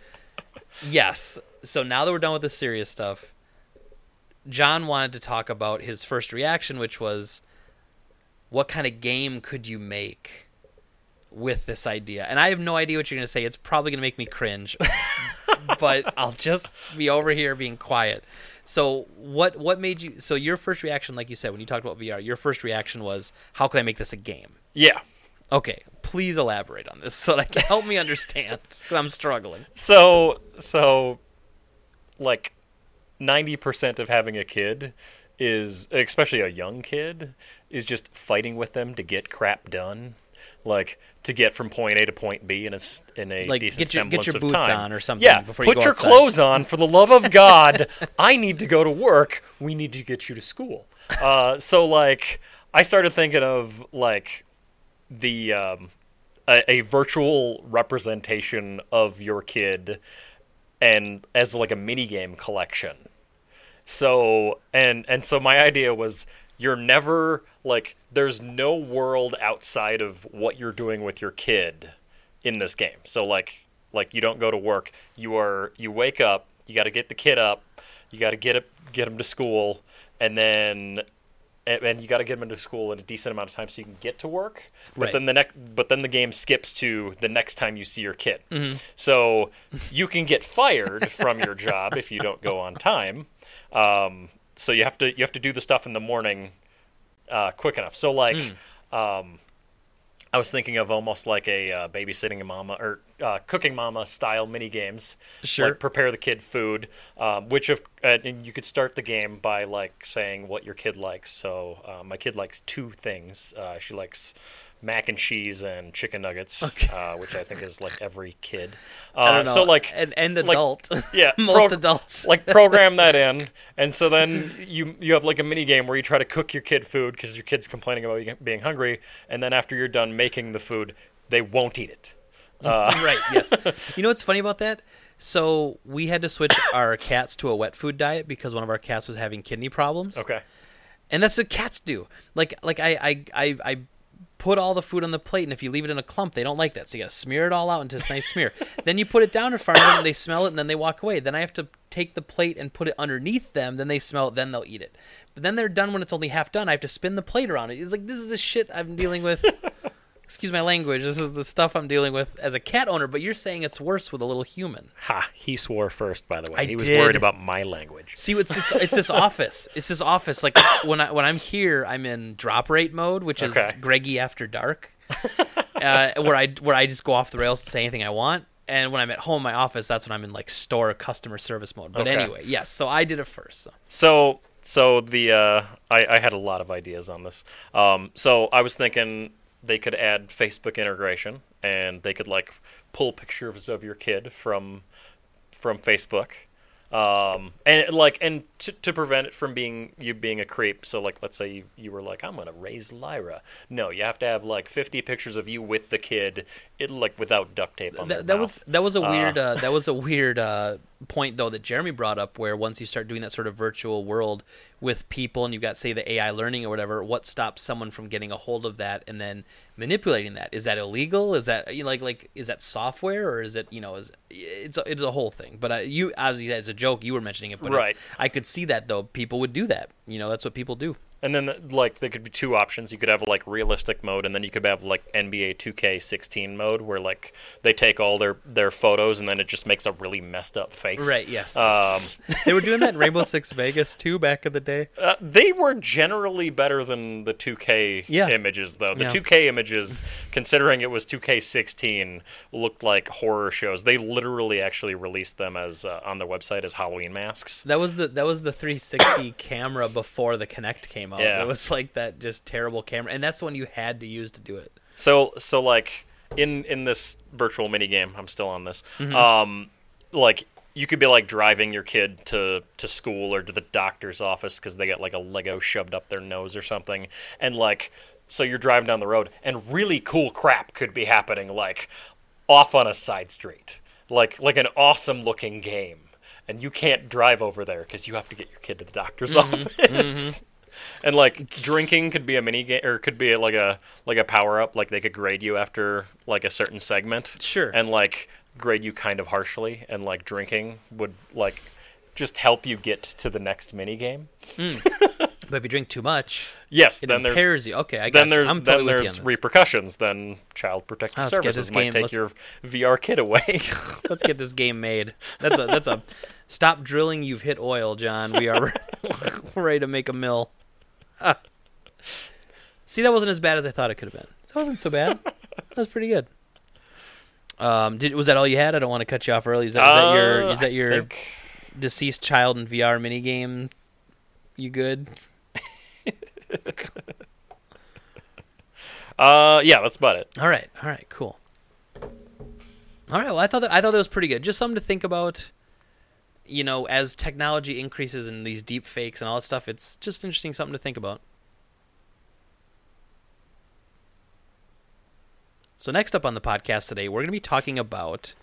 yes." So now that we're done with the serious stuff, John wanted to talk about his first reaction, which was, what kind of game could you make with this idea? And I have no idea what you're going to say. It's probably going to make me cringe, (laughs) but I'll just be over here being quiet. So what what made you? So your first reaction, like you said, when you talked about VR, your first reaction was, how can I make this a game? Yeah. Okay, please elaborate on this (laughs) so that I can help me understand. (laughs) I'm struggling. So so like 90% of having a kid is especially a young kid is just fighting with them to get crap done. Like to get from point A to point B in a in a Like, decent get your- get semblance your of boots time. on or something Yeah, before you put go your outside. clothes on for the love of (laughs) God. I need to go to work. We need to get you to school. Uh, so like I started thinking of like the um, a, a virtual representation of your kid and as like a mini game collection. So and and so my idea was you're never like there's no world outside of what you're doing with your kid in this game. So like like you don't go to work. You are you wake up, you got to get the kid up, you got to get it get him to school and then and, and you got to get him into school in a decent amount of time so you can get to work. But Right. then the next, but then the game skips to the next time you see your kid. Mm-hmm. So you can get fired from your job if you don't go on time. Um, so you have to you have to do the stuff in the morning uh, quick enough. So like, Hmm. um, I was thinking of almost like a uh, babysitting mama or uh, cooking mama style mini games. Sure. Like prepare the kid food, um, which of uh, and you could start the game by like saying what your kid likes. So uh, my kid likes two things. Uh, she likes mac and cheese and chicken nuggets, uh, which I think is like every kid. Uh, (laughs) I don't know. So like and, and like- adult, (laughs) yeah, most pro- adults. like program (laughs) that in, and so then you you have like a mini game where you try to cook your kid food because your kid's complaining about being- hungry, and then after you're done making the food, they won't eat it. right. Yes. You know what's funny about that? So we had to switch our cats to a wet food diet because one of our cats was having kidney problems. Okay. And that's what cats do. Like like I I I, I put all the food on the plate, and if you leave it in a clump, they don't like that. So you got to smear it all out into this nice smear. (laughs) then you put it down in front of them, and they smell it, and then they walk away. Then I have to take the plate and put it underneath them. Then they smell it. Then they'll eat it. But then they're done when it's only half done. I have to spin the plate around it. It's like this is the shit I'm dealing with. (laughs) Excuse my language. This is the stuff I'm dealing with as a cat owner. But you're saying it's worse with a little human. Ha! He swore first, by the way. I he was did. worried about my language. See, it's this, it's this (laughs) office. It's this office. Like when I when I'm here, I'm in drop rate mode, which is Okay. Greggy after dark, (laughs) uh, where I where I just go off the rails and say anything I want. And when I'm at home, in my office, that's when I'm in like store customer service mode. But Okay. anyway, yes. So I did it first. So. So so the uh, I, I had a lot of ideas on this. Um, so I was thinking they could add Facebook integration, and they could like pull pictures of your kid from from Facebook, um, and like and to, to prevent it from being you being a creep. So like let's say you, you were like I'm gonna raise Lyra. No, you have to have like 50 pictures of you with the kid, it like without duct tape on That, that was that was a weird uh, (laughs) that was a weird uh, point though that Jeremy brought up where once you start doing that sort of virtual world with people and you've got say the AI learning or whatever, what stops someone from getting a hold of that and then manipulating that? Is that illegal? Is that you know, like like is that software or is it you know is it's a, it's a whole thing? But uh, you obviously as a joke you were mentioning it, but Right. I could see that though people would do that. You know that's what people do. And then, like, there could be two options. You could have like realistic mode, and then you could have like NBA 2K16 mode, where like they take all their their photos, and then it just makes a really messed up face. Right. Yes. Um, they were doing that in Rainbow Six Vegas too back in the day. (laughs) Uh, they were generally better than the 2K Yeah. images, though. The Yeah. 2K images, considering it was 2K16, looked like horror shows. They literally actually released them as uh, on their website as Halloween masks. That was the that was the 360 (coughs) camera before the Kinect came out. Yeah. It was like that just terrible camera, and that's the one you had to use to do it. So, so like in in this virtual mini game, I'm still on this. Mm-hmm. Um, like you could be like driving your kid to to school or to the doctor's office because they got like a Lego shoved up their nose or something, and like so you're driving down the road and really cool crap could be happening like off on a side street, like like an awesome looking game. And you can't drive over there because you have to get your kid to the doctor's Mm-hmm. office. And like drinking could be a mini game, or could be like a like a power up. Like they could grade you after like a certain segment. Sure. And like grade you kind of harshly, and like drinking would like just help you get to the next mini game. (laughs) But if you drink too much, Yes. it then there's impairs you. Okay, I got then there's I'm totally then there's repercussions. Then Child Protective Ah, Services might game- take let's- your VR kid away. (laughs) Let's get this game made. That's a that's a stop drilling. You've hit oil, John. We're (laughs) ready to make a mill. (laughs) See, that wasn't as bad as I thought it could have been. That wasn't so bad. That was pretty good. Um, did was that all you had? I don't want to cut you off early. Is that, that your Uh, is that your think- deceased child in VR minigame? You good? (laughs) Uh, yeah, that's about it. All right, all right, cool. All right, well, I thought that, I thought that was pretty good. Just something to think about. You know, as technology increases and these deep fakes and all that stuff, it's just interesting something to think about. So next up on the podcast today, we're going to be talking about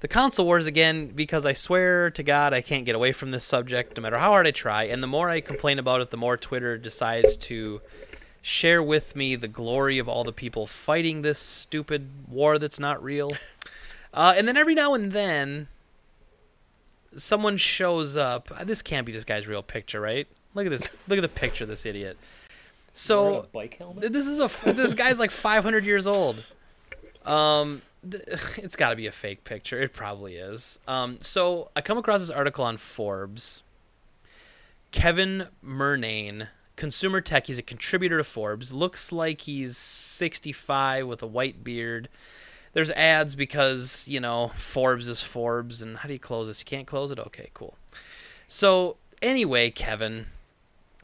the console wars again because I swear to God I can't get away from this subject no matter how hard I try. And the more I complain about it, the more Twitter decides to share with me the glory of all the people fighting this stupid war that's not real. (laughs) Uh, and then every now and then, someone shows up. uh, This can't be this guy's real picture, right? Look at this. (laughs) Look at the picture of this idiot. So bike helmet. this is a this guy's like 500 years old. Um, th- (laughs) it's got to be a fake picture. It probably is. Um, so I come across this article on Forbes. Kevin Murnane, consumer tech. He's a contributor to Forbes. Looks like he's 65 with a white beard. There's ads because you know Forbes is Forbes, and how do you close this? You can't close it. Okay, cool. So anyway, Kevin,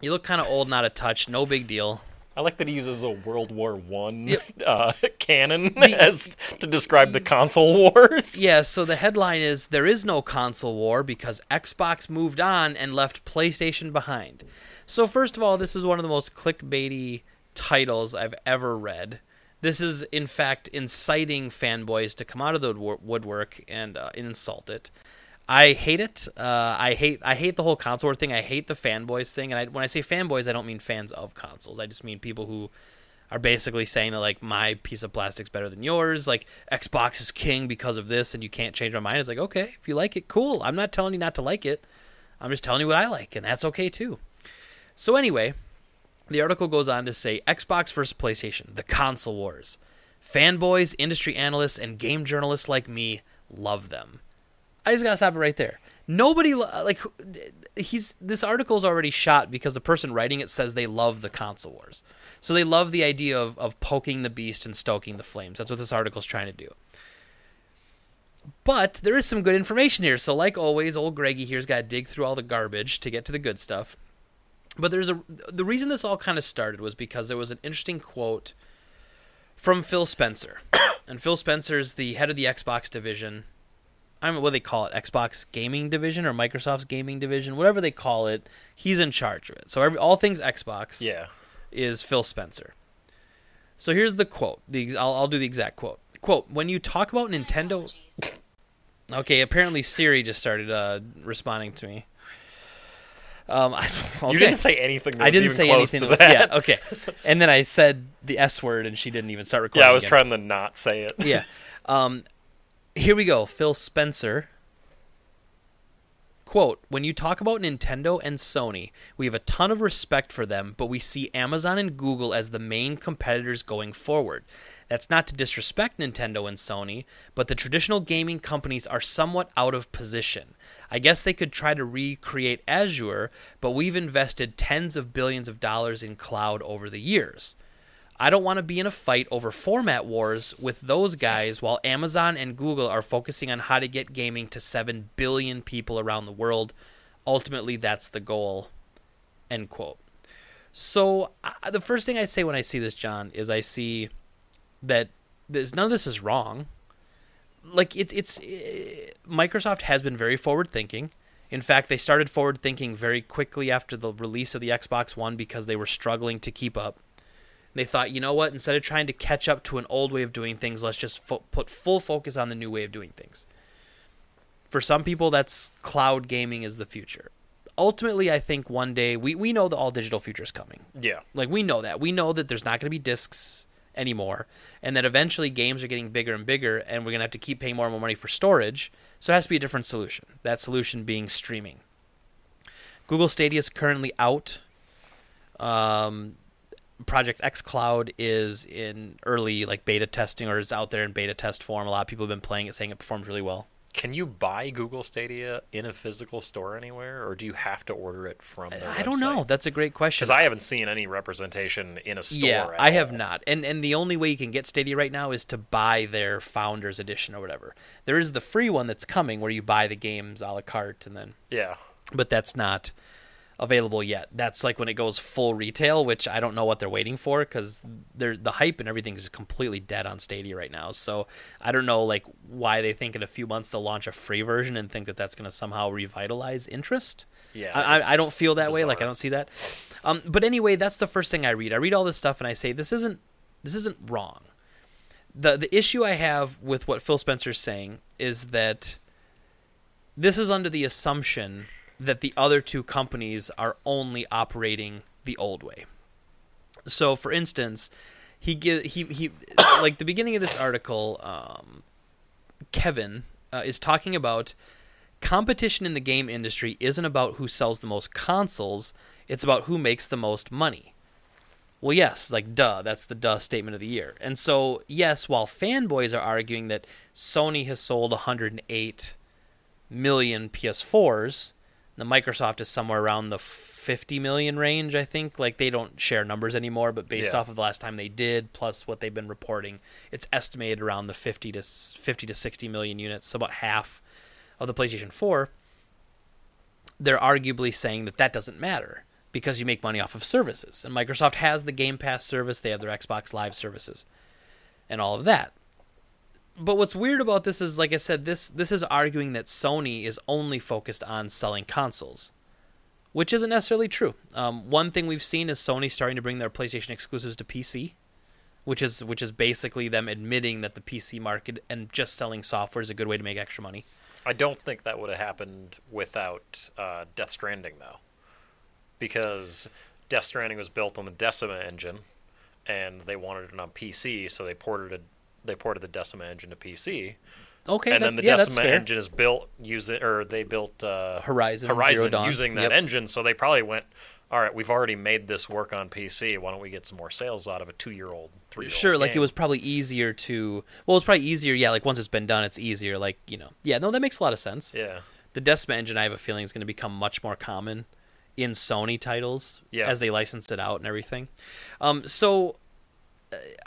you look kind of old and out of touch. No big deal. I like that he uses a World War One (laughs) uh, cannon (laughs) as to describe the console wars. Yeah, so the headline is There is no console war because Xbox moved on and left PlayStation behind. So, first of all, this is one of the most clickbaity titles I've ever read. This is, in fact, inciting fanboys to come out of the woodwork and uh, insult it. I hate it. Uh, I hate I hate the whole console thing. I hate the fanboys thing. And I, when I say fanboys, I don't mean fans of consoles. I just mean people who are basically saying that like my piece of plastic's better than yours. Like Xbox is king because of this, and you can't change my mind. It's like okay, if you like it, cool. I'm not telling you not to like it. I'm just telling you what I like, and that's okay too. So anyway, the article goes on to say Xbox versus PlayStation, the console wars. Fanboys, industry analysts, and game journalists like me love them. I just gotta stop it right there. Nobody uh, like he's this article's already shot because the person writing it says they love the console wars. So they love the idea of of poking the beast and stoking the flames. That's what this article's trying to do. But there is some good information here. So like always, old Greggy here's got to dig through all the garbage to get to the good stuff. But there's a the reason this all kind of started was because there was an interesting quote from Phil Spencer. (coughs) and Phil Spencer's the head of the Xbox division. I don't know what they call it, Xbox gaming division or Microsoft's gaming division, whatever they call it. He's in charge of it. So every all things Xbox Yeah. is Phil Spencer. So here's the quote. The I'll, I'll do the exact quote. Quote: When you talk about Nintendo, okay, apparently Siri just started uh, responding to me. Um, (laughs) I, okay. You didn't say anything. That I didn't say anything. To that- that. Yeah, okay. (laughs) And then I said the S word, and she didn't even start recording. Yeah, I was again. trying to not say it. Yeah. (laughs) Um, here we go. Phil Spencer. Quote When you talk about Nintendo and Sony, we have a ton of respect for them, but we see Amazon and Google as the main competitors going forward. That's not to disrespect Nintendo and Sony, but the traditional gaming companies are somewhat out of position. I guess they could try to recreate Azure, but we've invested tens of billions of dollars in cloud over the years. I don't want to be in a fight over format wars with those guys while Amazon and Google are focusing on how to get gaming to 7 billion people around the world. Ultimately, that's the goal. End quote. So, uh, the first thing I say when I see this, John, is I see that this, none of this is wrong. Like, it's, it's, uh, Microsoft has been very forward thinking. In fact, they started forward thinking very quickly after the release of the Xbox One because they were struggling to keep up they thought, you know what? Instead of trying to catch up to an old way of doing things, let's just fo- put full focus on the new way of doing things. For some people, that's cloud gaming is the future. Ultimately, I think one day we, we know the all digital future is coming. Yeah. Like we know that. We know that there's not going to be discs anymore, and that eventually games are getting bigger and bigger, and we're going to have to keep paying more and more money for storage. So it has to be a different solution. That solution being streaming. Google Stadia is currently out. Um, Project xCloud is in early like beta testing or is out there in beta test form. A lot of people have been playing it, saying it performs really well. Can you buy Google Stadia in a physical store anywhere, or do you have to order it from? Their I don't know. That's a great question. Because I haven't seen any representation in a store. Yeah, I have not. And and the only way you can get Stadia right now is to buy their Founders Edition or whatever. There is the free one that's coming where you buy the games a la carte and then. Yeah. But that's not available yet. That's like when it goes full retail, which I don't know what they're waiting for because the hype and everything is completely dead on Stadia right now. So I don't know like why they think in a few months they'll launch a free version and think that that's going to somehow revitalize interest. Yeah, I, I don't feel that way. Like I don't see that. Um, but anyway, that's the first thing I read. I read all this stuff and I say this isn't this isn't wrong. the The issue I have with what Phil Spencer's saying is that this is under the assumption that the other two companies are only operating the old way. So, for instance, he give he he (coughs) like the beginning of this article. Um, Kevin uh, is talking about competition in the game industry isn't about who sells the most consoles; it's about who makes the most money. Well, yes, like duh, that's the duh statement of the year. And so, yes, while fanboys are arguing that Sony has sold 108 million PS4s, the Microsoft is somewhere around the 50 million range, I think. Like they don't share numbers anymore, but based Yeah. off of the last time they did, plus what they've been reporting, it's estimated around the 50 to 50 to 60 million units, so about half of the PlayStation 4. They're arguably saying that that doesn't matter because you make money off of services, and Microsoft has the Game Pass service, they have their Xbox Live services, and all of that but what's weird about this is like I said this this is arguing that Sony is only focused on selling consoles which isn't necessarily true. Um, one thing we've seen is Sony starting to bring their PlayStation exclusives to PC, which is which is basically them admitting that the PC market and just selling software is a good way to make extra money. I don't think that would have happened without uh, Death Stranding, though, because Death Stranding was built on the Decima engine, and they wanted it on PC, so they ported it. They ported the Decima engine to PC, Okay, and that- then the yeah, Decima engine is built using, or they built uh, Horizon, Zero Horizon Dawn. using that Yep. engine. So they probably went, all right, we've already made this work on PC. Why don't we get some more sales out of a two-year-old, three-year-old? Sure, like it was probably easier to. Well, it's probably easier. Yeah, like once it's been done, it's easier. Like you know, yeah, no, that makes a lot of sense. Yeah, the Decima engine, I have a feeling, is going to become much more common in Sony titles Yeah. as they license it out and everything. Um, so,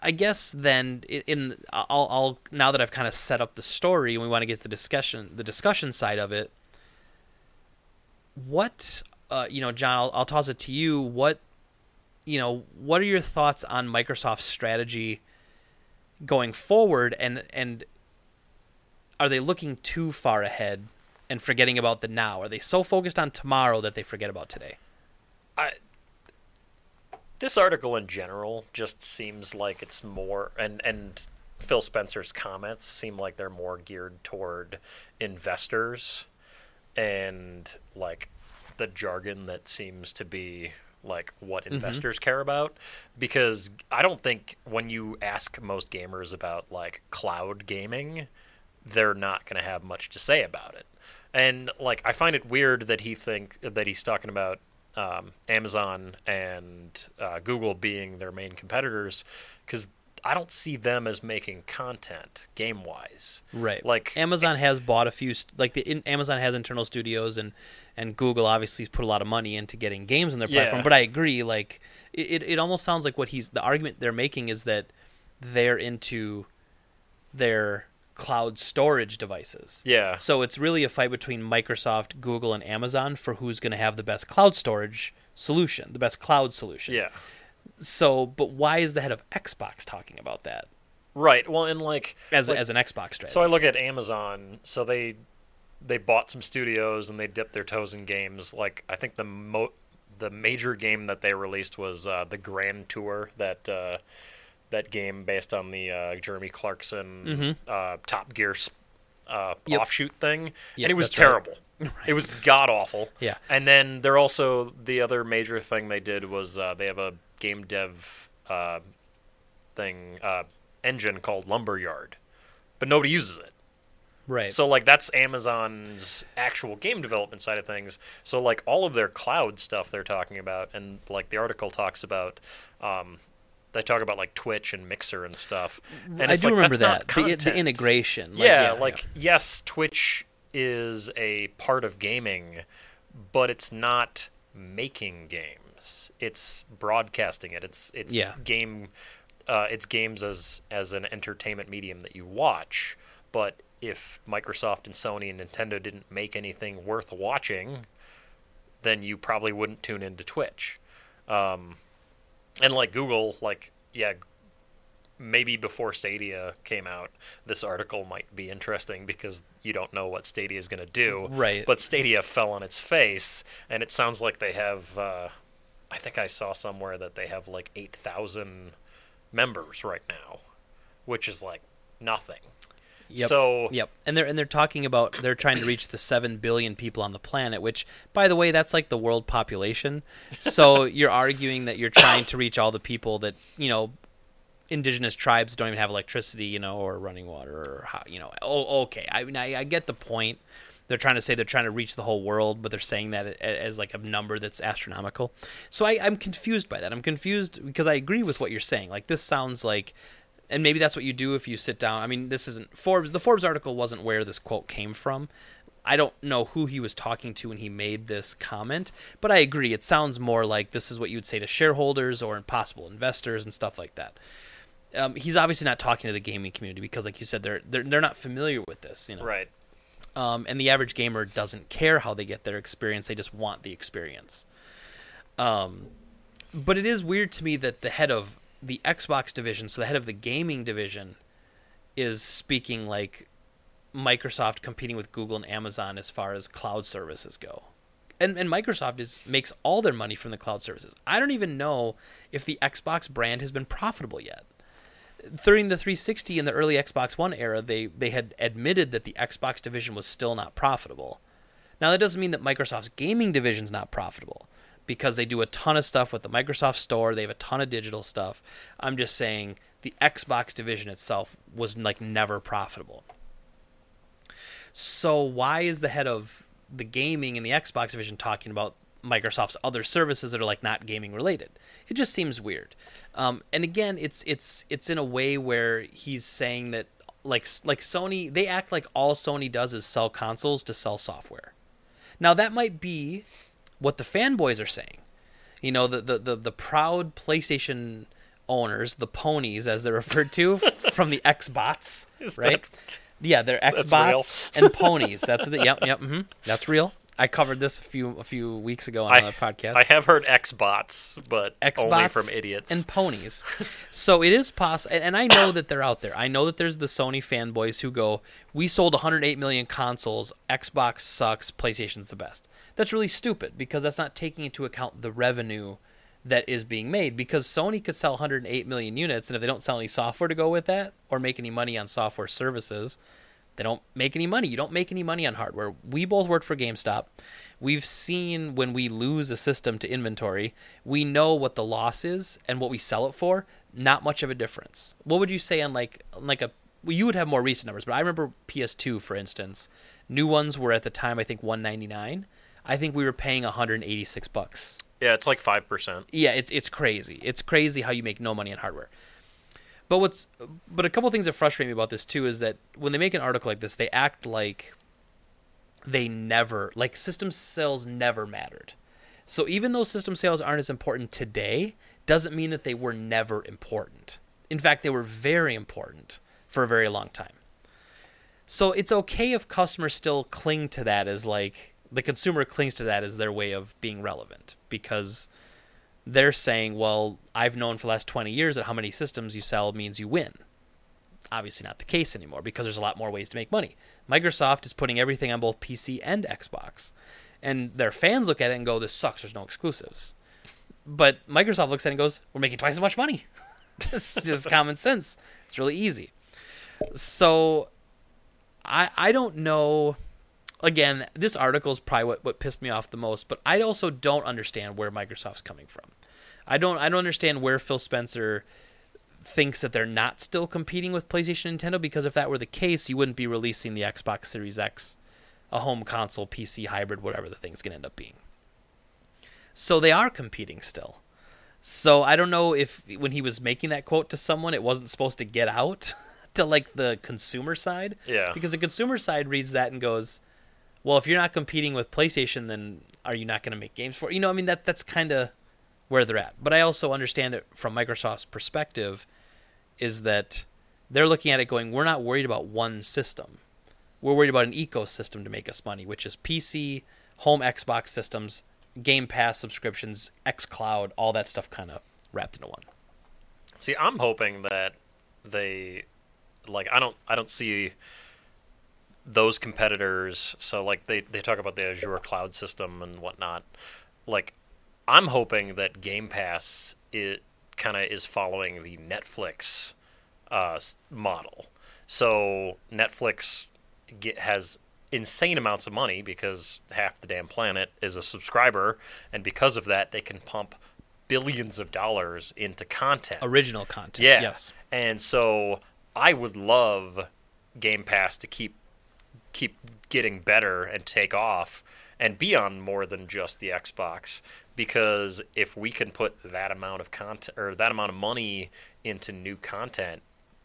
I guess then in I'll, I'll now that I've kind of set up the story and we want to get to the discussion, the discussion side of it. What uh, you know, John, I'll, I'll toss it to you. What you know, what are your thoughts on Microsoft's strategy going forward, and and are they looking too far ahead and forgetting about the now? Are they so focused on tomorrow that they forget about today? I this article in general just seems like it's more and and Phil Spencer's comments seem like they're more geared toward investors and like the jargon that seems to be like what mm-hmm. investors care about because I don't think when you ask most gamers about like cloud gaming they're not going to have much to say about it. And like I find it weird that he think that he's talking about um, Amazon and uh, Google being their main competitors because I don't see them as making content game wise. Right. Like Amazon has bought a few, like the in, Amazon has internal studios, and and Google obviously has put a lot of money into getting games on their platform. Yeah. But I agree, like it, it, it almost sounds like what he's the argument they're making is that they're into their cloud storage devices. Yeah. So it's really a fight between Microsoft, Google, and Amazon for who's going to have the best cloud storage solution, the best cloud solution. Yeah. So, but why is the head of Xbox talking about that Right. Well, and like as like, as an Xbox strategy? So I look at Amazon. So they they bought some studios and they dipped their toes in games. Like I think the mo- the major game that they released was uh, the Grand Tour. That uh, that game based on the uh, Jeremy Clarkson uh, Top Gear uh, Mm-hmm. Yep. offshoot thing, Yep, and it was that's right. terrible. (laughs) It was god awful. Yeah. And then they're also the other major thing they did was uh, they have a game dev uh, thing uh, engine called Lumberyard, but nobody uses it. right. So like that's Amazon's actual game development side of things. So like all of their cloud stuff they're talking about, and like the article talks about, um, they talk about like Twitch and Mixer and stuff. And I do like, remember that the, the integration. Like, yeah, like yes, Twitch is a part of gaming, but it's not making games. It's broadcasting it. It's it's Yeah. game. Uh, it's games as as an entertainment medium that you watch. But if Microsoft and Sony and Nintendo didn't make anything worth watching, then you probably wouldn't tune into Twitch. Um, and like Google, like yeah, maybe before Stadia came out, this article might be interesting because you don't know what Stadia is going to do. Right. But Stadia fell on its face, and it sounds like they have. Uh, I think I saw somewhere that they have like eight thousand members right now, which is like nothing. Yep. So Yep. And they're and they're talking about they're trying to reach the 7 billion people on the planet, which by the way, that's like the world population. So (laughs) you're arguing that you're trying to reach all the people that, you know, indigenous tribes don't even have electricity, you know, or running water or how, you know. Oh, okay. I mean, I, I get the point. They're trying to say they're trying to reach the whole world, but they're saying that as like a number that's astronomical. So I, I'm confused by that. I'm confused because I agree with what you're saying. Like this sounds like and maybe that's what you do if you sit down. I mean, this isn't Forbes. The Forbes article wasn't where this quote came from. I don't know who he was talking to when he made this comment, but I agree. It sounds more like this is what you would say to shareholders or possible investors and stuff like that. Um, he's obviously not talking to the gaming community because, like you said, they're they're, they're not familiar with this, you know. right. Um, and the average gamer doesn't care how they get their experience; they just want the experience. Um, but it is weird to me that the head of the Xbox division, so the head of the gaming division, is speaking like Microsoft competing with Google and Amazon as far as cloud services go. And, and Microsoft is makes all their money from the cloud services. I don't even know if the Xbox brand has been profitable yet. During the 360 and the early Xbox One era, they, they had admitted that the Xbox division was still not profitable. Now that doesn't mean that Microsoft's gaming division is not profitable because they do a ton of stuff with the Microsoft Store. They have a ton of digital stuff. I'm just saying the Xbox division itself was like never profitable. So why is the head of the gaming and the Xbox division talking about Microsoft's other services that are like not gaming related? It just seems weird. Um, and again, it's it's it's in a way where he's saying that like like Sony, they act like all Sony does is sell consoles to sell software. Now that might be what the fanboys are saying. You know, the the the, the proud PlayStation owners, the ponies as they're (laughs) referred to from the Xbots, (laughs) Is right? that- Yeah, they're Xbots and (laughs) ponies. That's what. They, yep, yep. hmm That's real. I covered this a few a few weeks ago on I, another podcast. I have heard Xbots, but only from idiots. and ponies. so it is possible, and, and I know that they're out there. I know that there's the Sony fanboys who go, "We sold 108 million consoles. Xbox sucks. PlayStation's the best." That's really stupid because that's not taking into account the revenue that is being made. Because Sony could sell 108 million units, and if they don't sell any software to go with that or make any money on software services, they don't make any money. You don't make any money on hardware. We both worked for GameStop. We've seen when we lose a system to inventory, we know what the loss is and what we sell it for. Not much of a difference. What would you say on like on like a well, you would have more recent numbers, but I remember PS2 for instance. New ones were at the time I think 199. I think we were paying 186 bucks. yeah, it's like five percent. Yeah, it's it's crazy. It's crazy how you make no money on hardware. But what's but a couple things that frustrate me about this too is that when they make an article like this, they act like they never like system sales never mattered. So even though system sales aren't as important today, doesn't mean that they were never important. In fact, they were very important for a very long time. So it's okay if customers still cling to that as like the consumer clings to that as their way of being relevant because they're saying, well, I've known for the last 20 years that how many systems you sell means you win. Obviously, not the case anymore because there's a lot more ways to make money. Microsoft is putting everything on both PC and Xbox. And their fans look at it and go, this sucks, there's no exclusives. But Microsoft looks at it and goes, we're making twice as much money. (laughs) it's just common sense. It's really easy. So I I don't know again, this article is probably what, what pissed me off the most, but I also don't understand where Microsoft's coming from. I don't I don't understand where Phil Spencer thinks that they're not still competing with PlayStation and Nintendo because if that were the case, you wouldn't be releasing the Xbox Series X, a home console, PC hybrid, whatever the thing's going to end up being. So they are competing still. So I don't know if when he was making that quote to someone, it wasn't supposed to get out (laughs) to like the consumer side. Yeah. Because the consumer side reads that and goes, "Well, if you're not competing with PlayStation, then are you not going to make games for?" You know, I mean that that's kind of where they're at. But I also understand it from Microsoft's perspective is that they're looking at it going, "We're not worried about one system. We're worried about an ecosystem to make us money, which is PC, home Xbox systems, Game Pass subscriptions, xCloud, all that stuff kind of wrapped into one." See, I'm hoping that they like I don't I don't see those competitors. So like they they talk about the Azure cloud system and whatnot. Like I'm hoping that Game Pass it kind of is following the Netflix uh, model. So Netflix get, has insane amounts of money because half the damn planet is a subscriber, and because of that, they can pump billions of dollars into content. Original content. Yeah. Yes. And so I would love Game Pass to keep keep getting better and take off and be on more than just the Xbox because if we can put that amount of content or that amount of money into new content,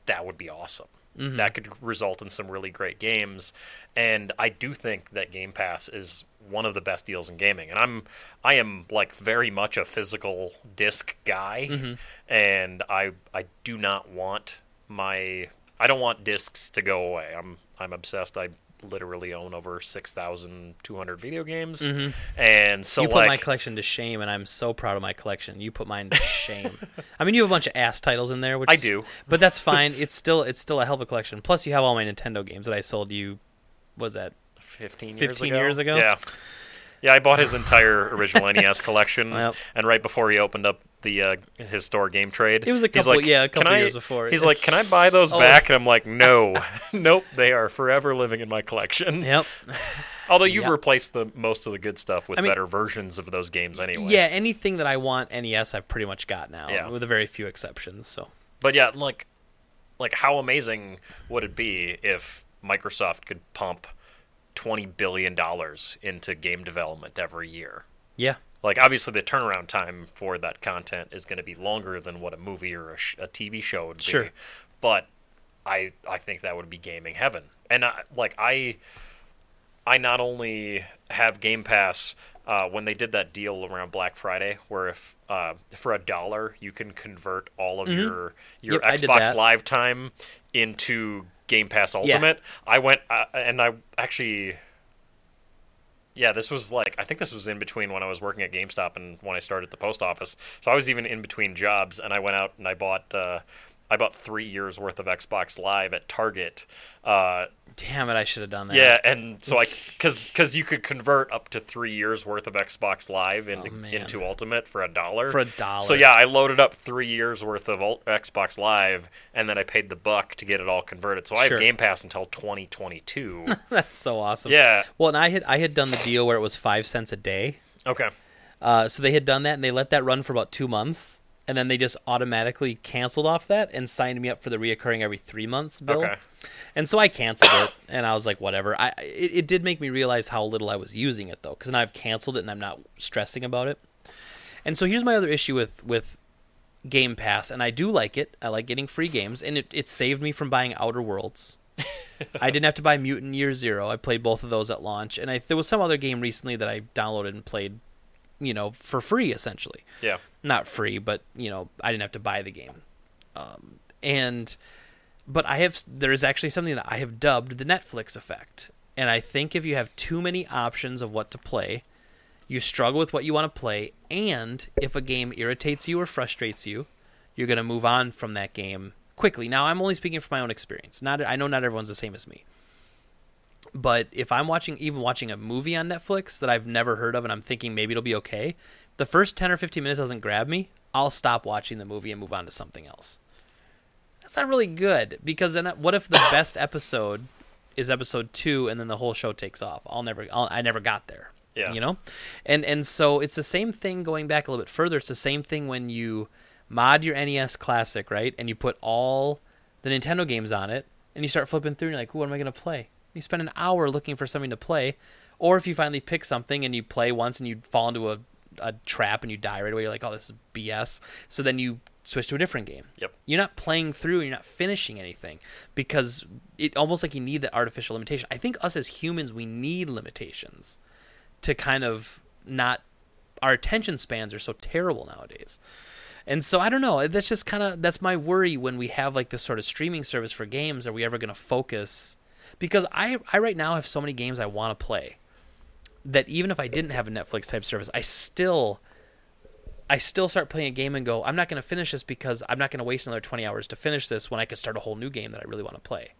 that would be awesome. Mm-hmm. That could result in some really great games, and I do think that Game Pass is one of the best deals in gaming. And I'm I am like very much a physical disc guy, mm-hmm. and I I do not want my I don't want discs to go away. I'm I'm obsessed. I literally own over six thousand two hundred video games, mm-hmm. and so you put like my collection to shame, and I'm so proud of my collection. You put mine to shame. (laughs) I mean, you have a bunch of ass titles in there, which I is- do. but that's fine. It's still it's still a hell of a collection. Plus, you have all my Nintendo games that I sold you. what Was that 15 years 15 ago. years ago? Yeah. Yeah, I bought his entire original (laughs) NES collection, Yep. and right before he opened up the uh, his store Game Trade, It was a couple- like, yeah, a "Can couple I-" years before. He's like, "Can I buy those Oh. back?" And I'm like, "No, (laughs) (laughs) nope, they are forever living in my collection." Yep. Although you've Yeah. replaced the most of the good stuff with I mean- better versions of those games anyway. Yeah, anything that I want NES, I've pretty much got now, Yeah. with a very few exceptions. So But yeah, like, like how amazing would it be if Microsoft could pump twenty billion dollars into game development every year? yeah, Like, obviously, the turnaround time for that content is going to be longer than what a movie or a, sh- a TV show would be. Sure. But I I think that would be gaming heaven. And I, like I I not only have Game Pass uh, when they did that deal around Black Friday, where if uh, for a dollar you can convert all of your your Mm-hmm. Yep, Xbox. Live time into Game Pass Ultimate. I went uh, and I actually yeah, this was like I think this was in between when I was working at GameStop and when I started at the post office. So I was even in between jobs, and I went out and I bought uh, I bought three years worth of Xbox Live at Target. Uh, damn it, I should have done that. yeah, and so I because because you could convert up to three years worth of Xbox Live into Oh, into Ultimate for a dollar. For a dollar. So yeah, I loaded up three years worth of Xbox Live, and then I paid the buck to get it all converted. So I Sure. have Game Pass until 2022. (laughs) that's so awesome. yeah. Well, and I had I had done the deal where it was five cents a day. Okay. Uh, so they had done that, and they let that run for about two months, and then they just automatically canceled off that and signed me up for the reoccurring every three months bill. Okay. And so I canceled it, (coughs) and I was like, whatever. I it, it did make me realize how little I was using it though, because now I've canceled it and I'm not stressing about it. And so here's my other issue with with Game Pass, and I do like it. I like getting free games, and it, it saved me from buying Outer Worlds. (laughs) I didn't have to buy Mutant Year Zero. I played both of those at launch, and I, there was some other game recently that I downloaded and played, you know, for free essentially. Yeah. Not free, but you know, I didn't have to buy the game. Um, and but I have there is actually something that I have dubbed the Netflix effect, and I think if you have too many options of what to play, you struggle with what you want to play, and if a game irritates you or frustrates you, you're going to move on from that game quickly. Now, I'm only speaking from my own experience. Not I know not everyone's the same as me. But if I'm watching even watching a movie on Netflix that I've never heard of and I'm thinking maybe it'll be okay, the first 10 or 15 minutes doesn't grab me, I'll stop watching the movie and move on to something else. That's not really good because then what if the best episode is episode 2 and then the whole show takes off? I'll never I'll, I never got there. Yeah. You know? And and so it's the same thing going back a little bit further. It's the same thing when you mod your NES Classic, right? And you put all the Nintendo games on it, and you start flipping through, and you're like, "What am I going to play?" You spend an hour looking for something to play, or if you finally pick something and you play once and you fall into a, a trap and you die right away, you're like, "Oh, this is BS." So then you switch to a different game. Yep. You're not playing through, and you're not finishing anything because it almost like you need that artificial limitation. I think us as humans, we need limitations to kind of not. Our attention spans are so terrible nowadays. And so I don't know. That's just kind of that's my worry when we have like this sort of streaming service for games. Are we ever going to focus? Because I I right now have so many games I want to play that even if I didn't have a Netflix type service, I still I still start playing a game and go, I'm not going to finish this because I'm not going to waste another 20 hours to finish this when I could start a whole new game that I really want to play.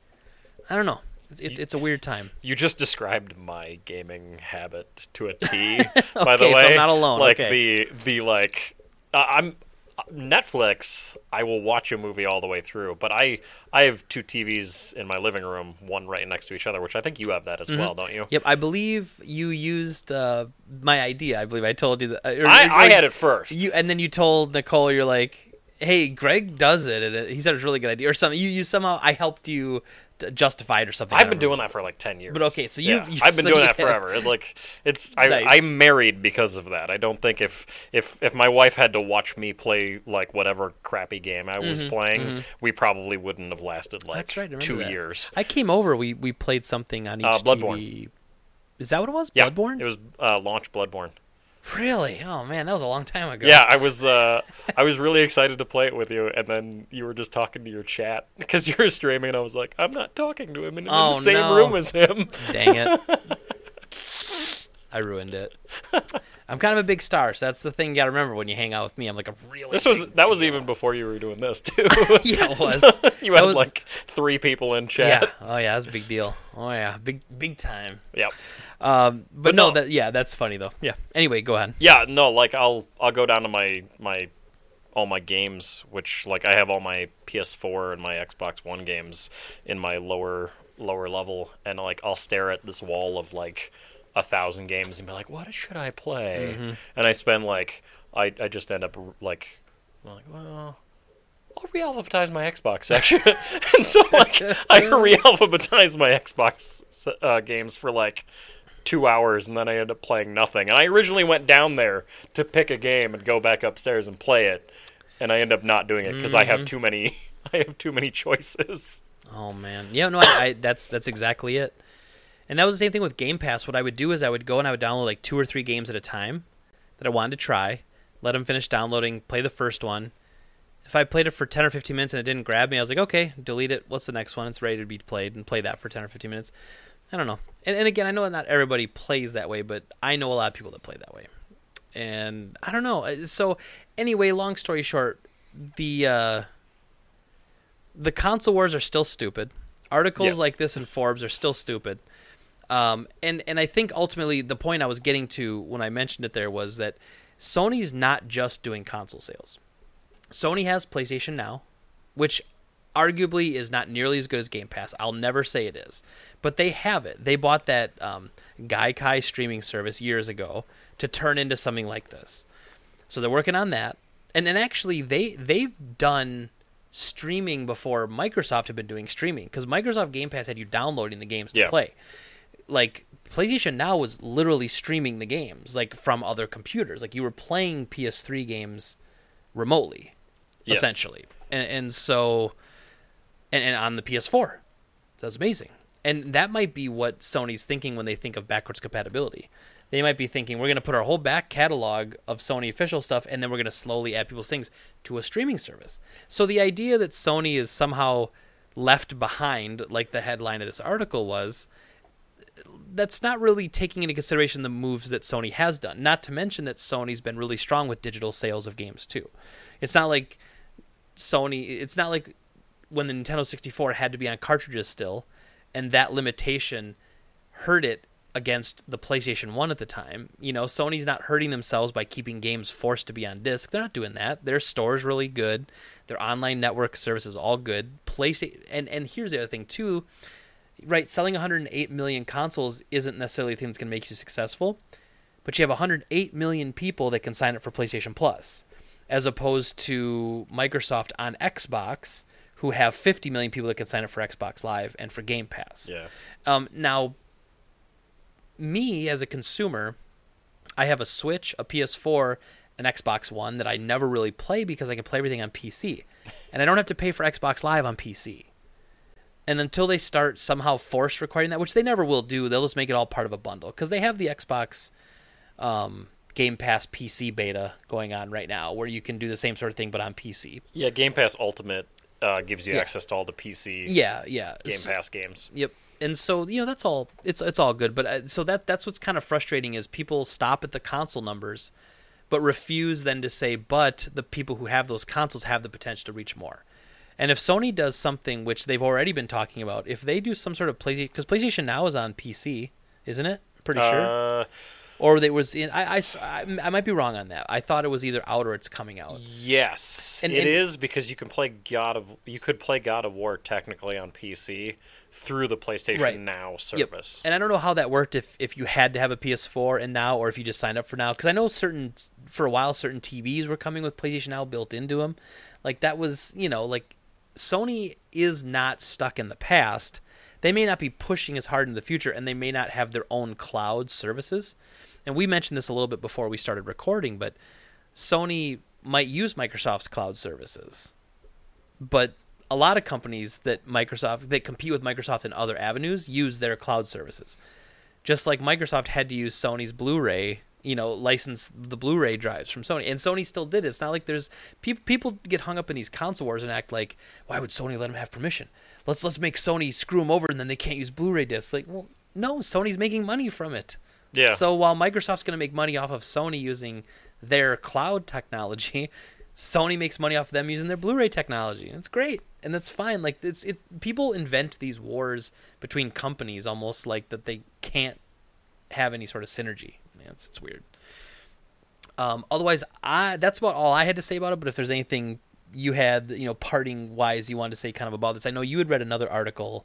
I don't know. It's it's, it's a weird time. You just described my gaming habit to a T. (laughs) by the Okay, so way, I'm not alone. Like Okay. the the like, uh, I'm Netflix. I will watch a movie all the way through, but I I have two TVs in my living room, one right next to each other, which I think you have that as well, don't you? Yep, I believe you used uh, my idea. I believe I told you that. uh, or- I, or- I had it first. You and then you told Nicole, you're like, "Hey, Greg does it," and he said it's a really good idea, or something. You, you somehow I helped you it or something. I've been doing that for like ten years. But okay, so you- Yeah, you- I've been so doing you that forever. It, like it's I, (laughs) Nice. I'm married because of that. I don't think if if if my wife had to watch me play like whatever crappy game I was playing, we probably wouldn't have lasted like Mm-hmm, That's right. Two that. years. I came over. We we played something on each Uh, Bloodborne. TV. Is that what it was? Yeah, Bloodborne. It was uh, launch Bloodborne. Really. Oh man, that was a long time ago. Yeah, I was uh, I was really excited to play it with you, and then you were just talking to your chat (laughs) because you were streaming, and I was like, I'm not talking to him, in Oh, the same no. room as him. Dang it. (laughs) I ruined it. (laughs) I'm kind of a big star, so that's the thing you got to remember when you hang out with me. I'm like a really. This was that was even before you were doing this too. (laughs) Yeah, it (laughs) was. you That had was- like three people in chat. Yeah. Oh yeah, that's a big deal. Oh yeah, big big time. Yep. Um, but, But no, no. that yeah, that's funny though. Yeah. Anyway, go ahead. Yeah, no, like I'll I'll go down to my my all my games, which like I have all my PS4 and my Xbox One games in my lower lower level, and like I'll stare at this wall of like a thousand games and be like, what should I play? Mm-hmm. And I spend like I I just end up like I'm like well. I'll re-alphabetize my Xbox section, (laughs) and so like I (laughs) re-alphabetize my Xbox uh, games for like two hours and then I end up playing nothing. And I originally went down there to pick a game and go back upstairs and play it, and I end up not doing it because I have too many. (laughs) I have too many choices. Oh man, yeah, no, I, I that's that's exactly it. And that was the same thing with Game Pass. What I would do is I would go and I would download like two or three games at a time that I wanted to try, let them finish downloading, play the first one. If I played it for ten or fifteen minutes and it didn't grab me, I was like, okay, delete it. What's the next one? It's ready to be played, and play that for ten or fifteen minutes. I don't know. And, and again, I know not everybody plays that way, but I know a lot of people that play that way. And I don't know. Uh, So anyway, long story short, the uh, the console wars are still stupid. Articles Yes. like this in Forbes are still stupid. Um, and and I think ultimately the point I was getting to when I mentioned it there was that Sony's not just doing console sales. Sony has PlayStation Now, which arguably is not nearly as good as Game Pass. I'll never say it is, but they have it. They bought that um, Gaikai streaming service years ago to turn into something like this. So they're working on that, and and actually they they've done streaming before Microsoft had been doing streaming because Microsoft Game Pass had you downloading the games to Yeah. play. Like PlayStation Now was literally streaming the games like from other computers. Like you were playing PS3 games remotely. Yes. essentially. And, and so, and, and on the PS4, that's amazing. And that might be what Sony's thinking when they think of backwards compatibility. They might be thinking we're going to put our whole back catalog of Sony official stuff, and then we're going to slowly add people's things to a streaming service. So the idea that Sony is somehow left behind, like the headline of this article was, that's not really taking into consideration the moves that Sony has done. Not to mention that Sony's been really strong with digital sales of games too. It's not like Sony. It's not like when the Nintendo 64 had to be on cartridges still, and that limitation hurt it against the PlayStation 1 at the time. You know, Sony's not hurting themselves by keeping games forced to be on disc. They're not doing that. Their store's really good. Their online network service is all good. PlayStation and and here's the other thing too. Right, selling 108 million consoles isn't necessarily the thing that's going to make you successful, but you have 108 million people that can sign up for PlayStation Plus, as opposed to Microsoft on Xbox, who have 50 million people that can sign up for Xbox Live and for Game Pass. Yeah. Um, now, me as a consumer, I have a Switch, a PS4, an Xbox One that I never really play because I can play everything on PC, and I don't have to pay for Xbox Live on PC. And until they start somehow force requiring that, which they never will do, they'll just make it all part of a bundle because they have the Xbox um, Game Pass PC beta going on right now, where you can do the same sort of thing but on PC. Yeah, Game Pass Ultimate uh, gives you Yeah. access to all the PC Yeah, yeah. Game So- Pass games. Yep. And so you know that's all. It's it's all good. But uh, so that that's what's kind of frustrating is people stop at the console numbers, but refuse then to say, but the people who have those consoles have the potential to reach more. And if Sony does something which they've already been talking about, if they do some sort of PlayStation, because PlayStation Now is on PC, isn't it? Pretty sure. Uh, Or they was in. I, I I- I might be wrong on that. I thought it was either out or it's coming out. yes, And- it and- is because you can play God of you could play God of War technically on PC through the PlayStation Right. Now Yep. service. And I don't know how that worked if if you had to have a PS4 and now, or if you just signed up for now. Because I know certain for a while certain TVs were coming with PlayStation Now built into them. Like that was you know like Sony is not stuck in the past. They may not be pushing as hard in the future, and they may not have their own cloud services. And we mentioned this a little bit before we started recording, but Sony might use Microsoft's cloud services but a lot of companies that Microsoft that compete with Microsoft in other avenues use their cloud services. Just like Microsoft had to use Sony's Blu-ray, you know, license the Blu-ray drives from Sony, and Sony still did it. It's not like there's people people get hung up in these console wars and act like, why would Sony let them have permission? Let's let's make Sony screw them over, and then they can't use Blu-ray discs. Like, well, no, Sony's making money from it. Yeah. So while Microsoft's going to make money off of Sony using their cloud technology, (laughs) Sony makes money off of them using their Blu-ray technology. It's great, and that's fine. Like it's it. People invent these wars between companies almost like that they can't have any sort of synergy. It's, weird. Um, otherwise, I that's about all I had to say about it. But if there's anything you had, you know, parting wise, you wanted to say kind of about this, I know you had read another article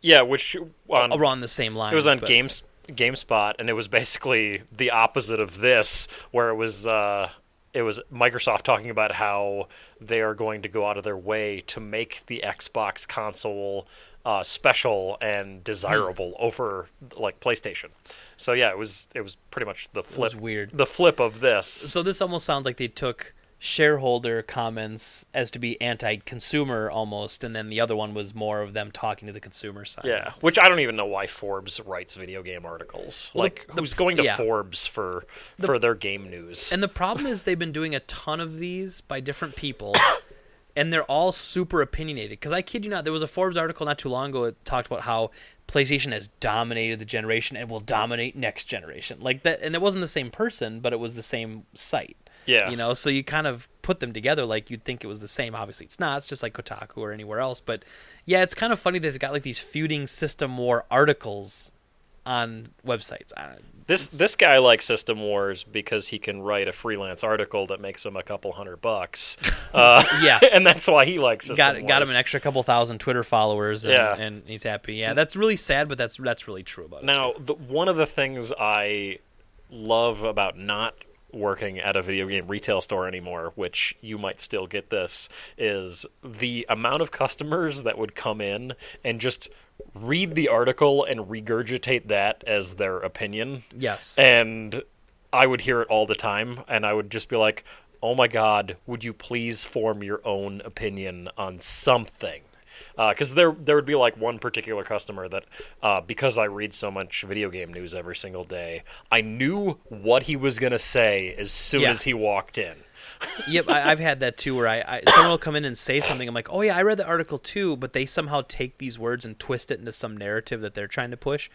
yeah, which on around the same line. It was on but- Games GameSpot, and it was basically the opposite of this, where it was uh, it was Microsoft talking about how they are going to go out of their way to make the Xbox console uh, special and desirable Hmm. over like PlayStation. So yeah, it was it was pretty much the flip. was weird. The flip of this. So this almost sounds like they took shareholder comments as to be anti-consumer almost, and then the other one was more of them talking to the consumer side. Yeah, which I don't even know why Forbes writes video game articles. Well, like, the- the- who's going to yeah. Forbes for for their game news? And the problem is they've been doing a ton of these by different people, (coughs) and they're all super opinionated. Because I kid you not, there was a Forbes article not too long ago that talked about how PlayStation has dominated the generation and will dominate next generation. Like that, and it wasn't the same person, but it was the same site. Yeah. You know, so you kind of put them together like you'd think it was the same. Obviously, it's not. It's just like Kotaku or anywhere else. But yeah, it's kind of funny that they've got like these feuding system war articles on websites. Don't, This this guy likes System Wars because he can write a freelance article that makes him a couple hundred bucks. (laughs) Uh, Yeah. (laughs) and that's why he likes System got Wars. got him an extra couple thousand Twitter followers, and, Yeah. and he's happy. Yeah, that's really sad, but that's that's really true about it. Now, one of the things I love about not working at a video game retail store anymore, which you might still get this, is the amount of customers that would come in and just read the article and regurgitate that as their opinion. yes, and I would hear it all the time, and I would just be like, oh my god, would you please form your own opinion on something? Because there, there would be like one particular customer that, uh, because I read so much video game news every single day, I knew what he was gonna say as soon Yeah. as he walked in. (laughs) yep, I, I've had that too. Where I, I someone will come in and say something. I'm like, oh yeah, I read the article too, but they somehow take these words and twist it into some narrative that they're trying to push.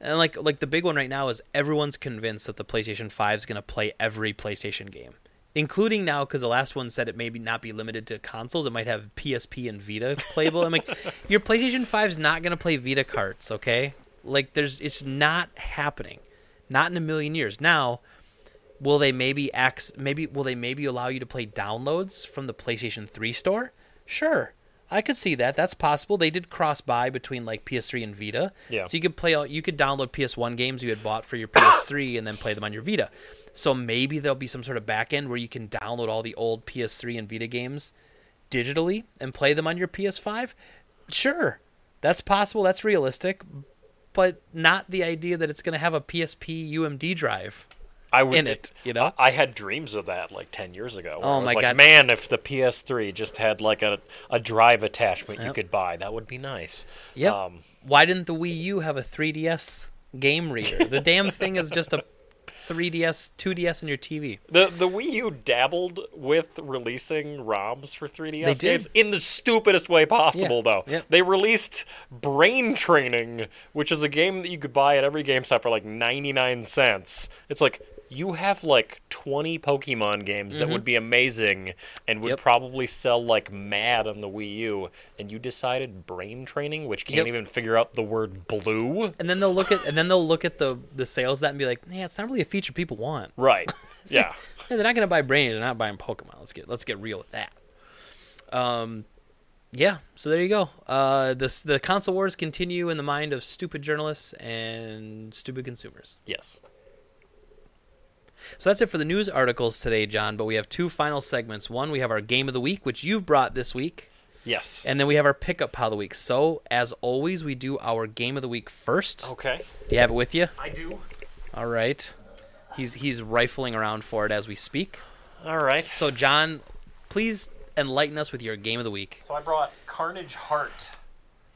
And like like the big one right now is everyone's convinced that the PlayStation 5 is going to play every PlayStation game, including now because the last one said it may not be limited to consoles. It might have PSP and Vita playable. I'm like, (laughs) your PlayStation 5 is not going to play Vita carts, okay? Like there's it's not happening, not in a million years. Now, will they maybe ax maybe will they maybe allow you to play downloads from the PlayStation 3 store? Sure. I could see that. That's possible. They did cross buy between like PS3 and Vita. Yeah. So you could play all you could download PS1 games you had bought for your PS3 and then play them on your Vita. So maybe there'll be some sort of back end where you can download all the old PS3 and Vita games digitally and play them on your PS5. Sure. That's possible. That's realistic. But not the idea that it's going to have a PSP UMD drive. I would, in it, you know? I, had dreams of that like ten years ago. Oh my like, God. man! If the PS3 just had like a, a drive attachment you could buy, that would be nice. Yep. Um, Why didn't the Wii U have a 3DS game reader? The damn thing is just a 3DS, 2DS on your TV. The the Wii U dabbled with releasing ROMs for 3DS They did. games in the stupidest way possible, Yeah, though. yep. They released Brain Training, which is a game that you could buy at every GameStop for like 99 cents. It's like you have like 20 Pokemon games that would be amazing and would Mm-hmm. Yep. probably sell like mad on the Wii U, and you decided Brain Training, which can't Yep. even figure out the word blue. And then they'll look at and then they'll look at the the sales of that and be like, "Yeah, it's not really a feature people want." Right. (laughs) yeah. Yeah, they're not going to buy Brainy. They're not buying Pokemon. Let's get let's get real with that. Um, yeah. So there you go. Uh, this the console wars continue in the mind of stupid journalists and stupid consumers. Yes. So that's it for the news articles today, John. But we have two final segments. One, we have our game of the week, which you've brought this week, Yes. and then we have our pickup pile of the week. So as always, we do our game of the week first. okay. Do you have it with you? I do. All right. He's he's rifling around for it as we speak. All right. So John, please enlighten us with your game of the week. So I brought Carnage Heart.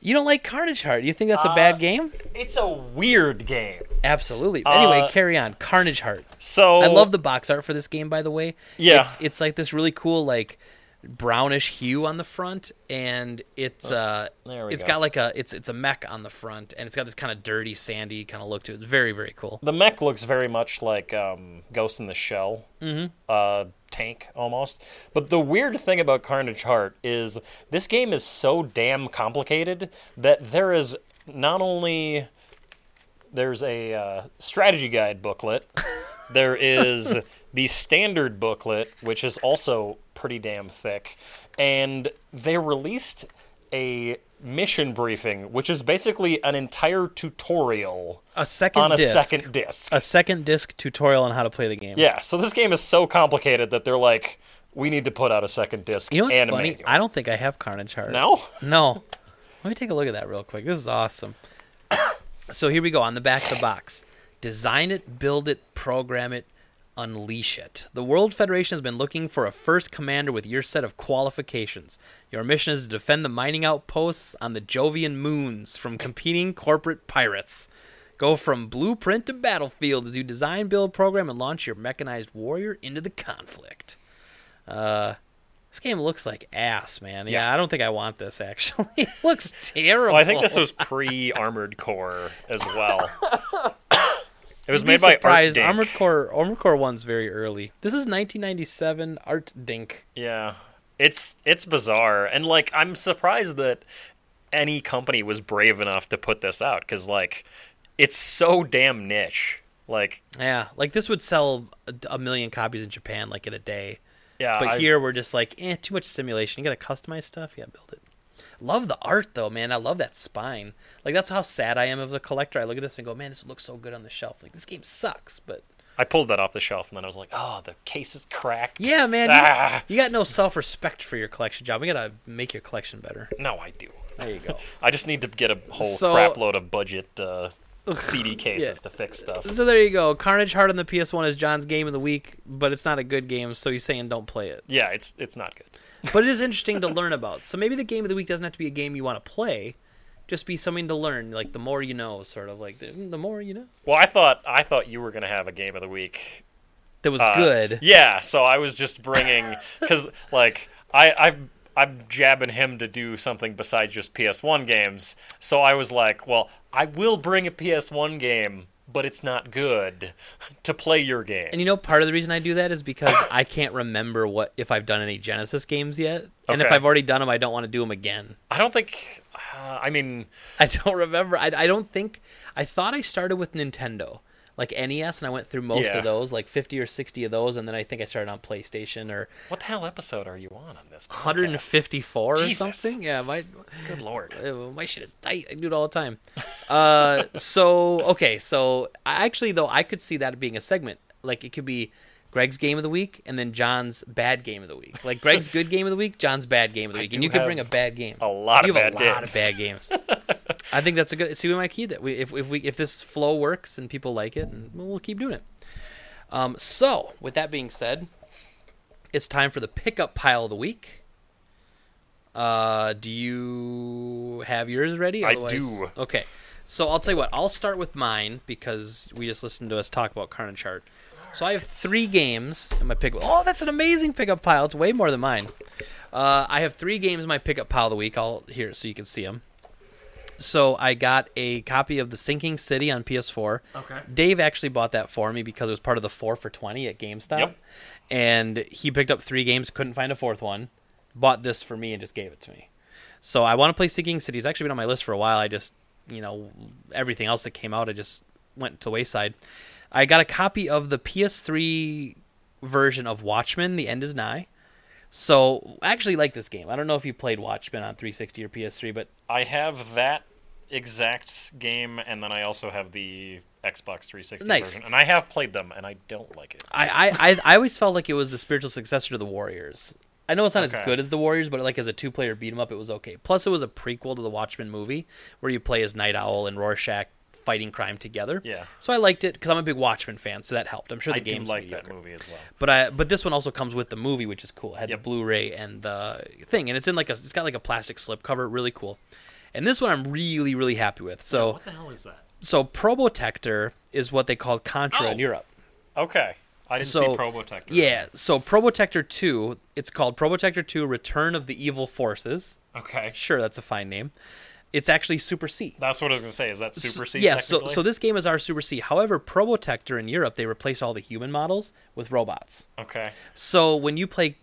You don't like Carnage Heart? You think that's a Uh, bad game? It's a weird game. Absolutely. Anyway, uh, carry on. Carnage Heart. So I love the box art for this game, by the way. Yeah. It's, it's like this really cool, like brownish hue on the front, and it's uh, Oh, there we it's go. got like a it's it's a mech on the front, and it's got this kind of dirty, sandy kind of look to it. It's very very cool. the mech looks very much like um, Ghost in the Shell uh, tank almost. But the weird thing about Carnage Heart is this game is so damn complicated that there is not only there's a uh, strategy guide booklet, (laughs) there is the standard booklet, which is also pretty damn thick, and they released a mission briefing, which is basically an entire tutorial A second on a disc. second disc. A second disc tutorial on how to play the game. Yeah, so this game is so complicated that they're like, we need to put out a second disc You know what's and funny? I don't think I have Carnage Heart. No? (laughs) No. Let me take a look at that real quick. This is awesome. (coughs) so here we go on the back of the box. Design it, build it, program it, unleash it. The World Federation has been looking for a first commander with your set of qualifications. Your mission is to defend the mining outposts on the Jovian moons from competing corporate pirates. Go from blueprint to battlefield as you design, build, program, and launch your mechanized warrior into the conflict. Uh, this game looks like ass, man. Yeah, Yeah. I don't think I want this actually. (laughs) it looks terrible. Well, I think this was pre Armored Core as well. (laughs) it was made by Artdink. Armored Core. Armored Core One's very early. This is 1997. Art Dink. Yeah. It's it's bizarre and like I'm surprised that any company was brave enough to put this out cuz like it's so damn niche. Like Yeah, like this would sell a, a million copies in Japan like in a day. yeah, But I- here we're just like, eh, too much simulation. You gotta customize stuff. Yeah, build it. Love the art though, man. I love that spine. Like that's how sad I am of the collector. I look at this and go, man, this looks so good on the shelf. Like this game sucks, but I pulled that off the shelf and then I was like, "Oh, the case is cracked." yeah, man, you, Ah. you got no self-respect for your collection job. We gotta make your collection better. No, I do. There you go. (laughs) I just need to get a whole So- crap load of budget uh, CD cases to fix stuff. So there you go. Carnage Heart on the PS1 is John's game of the week, but it's not a good game, so he's saying don't play it. Yeah, it's it's not good. But it is interesting to learn about. So maybe the game of the week doesn't have to be a game you want to play, just be something to learn. Like the more you know, sort of like the, the more you know. Well, I thought I thought you were gonna have a game of the week. That was Uh, good. Yeah, so I was just bringing because like I I've. I'm jabbing him to do something besides just PS1 games. So I was like, well, I will bring a PS1 game, but it's not good (laughs) to play your game. And you know, part of the reason I do that is because (coughs) I can't remember what if I've done any Genesis games yet, and if I've already done them, I don't want to do them again. I don't think. Uh, I mean, (laughs) I don't remember. I, I don't think. I thought I started with Nintendo, like NES, and I went through most Yeah. of those, like 50 or 60 of those, and then I think I started on PlayStation or what the hell episode are you on on this? 154 or something. Yeah, my Good lord. (laughs) my shit is tight. I do it all the time. Uh, (laughs) so okay, so I actually though I could see that being a segment. Like it could be Greg's game of the week and then John's bad game of the week. Like Greg's good game of the week, John's bad game of the (laughs) week, and you could bring a bad game. a lot you of have bad a lot of bad games. I think that's a good. See, we might keep that. We, if if we if this flow works and people like it, and we'll keep doing it. Um, so with that being said, it's time for the pickup pile of the week. Uh, do you have yours ready? I do. Okay, so I'll tell you what. I'll start with mine because we just listened to us talk about Carnage Heart. So I have three games in my pickup. Oh, that's an amazing pickup pile. It's way more than mine. Uh, I have three games in my pickup pile of the week. I'll here so you can see them. So I got a copy of The Sinking City on PS4. Okay. Dave actually bought that for me because it was part of the four for twenty at GameStop. Yep. And he picked up three games, couldn't find a fourth one, bought this for me and just gave it to me. So I want to play Sinking City. It's actually been on my list for a while. I just, you know, everything else that came out, I just went to wayside. I got a copy of the PS3 version of Watchmen. The End is Nigh. So I actually like this game. I don't know if you played Watchmen on 360 or PS3, but I have that exact game, and then I also have the Xbox 360 Nice. version, and I have played them, and I don't like it. I, I, I, always felt like it was the spiritual successor to the Warriors. I know it's not Okay. as good as the Warriors, but like as a two-player beat 'em up, it was okay. Plus, it was a prequel to the Watchmen movie where you play as Nite Owl and Rorschach fighting crime together. Yeah. So I liked it because I'm a big Watchmen fan, so that helped. I'm sure the I game's like mediocre. that movie as well. But I but this one also comes with the movie, which is cool. It had Yep. the Blu-ray and the thing, and it's in like a it's got like a plastic slip cover, really cool. And this one I'm really really happy with. So What the hell is that? so Probotector is what they called Contra in Oh. Europe. Okay, I didn't So, see Probotector. Yeah, so Probotector 2, it's called Probotector 2 Return of the Evil Forces. Okay, Sure, that's a fine name. It's actually Super C. that's what I was gonna say. Is that Super C? yeah, so so this game is our Super C. However, Probotector in Europe, they replace all the human models with robots. okay, So when you play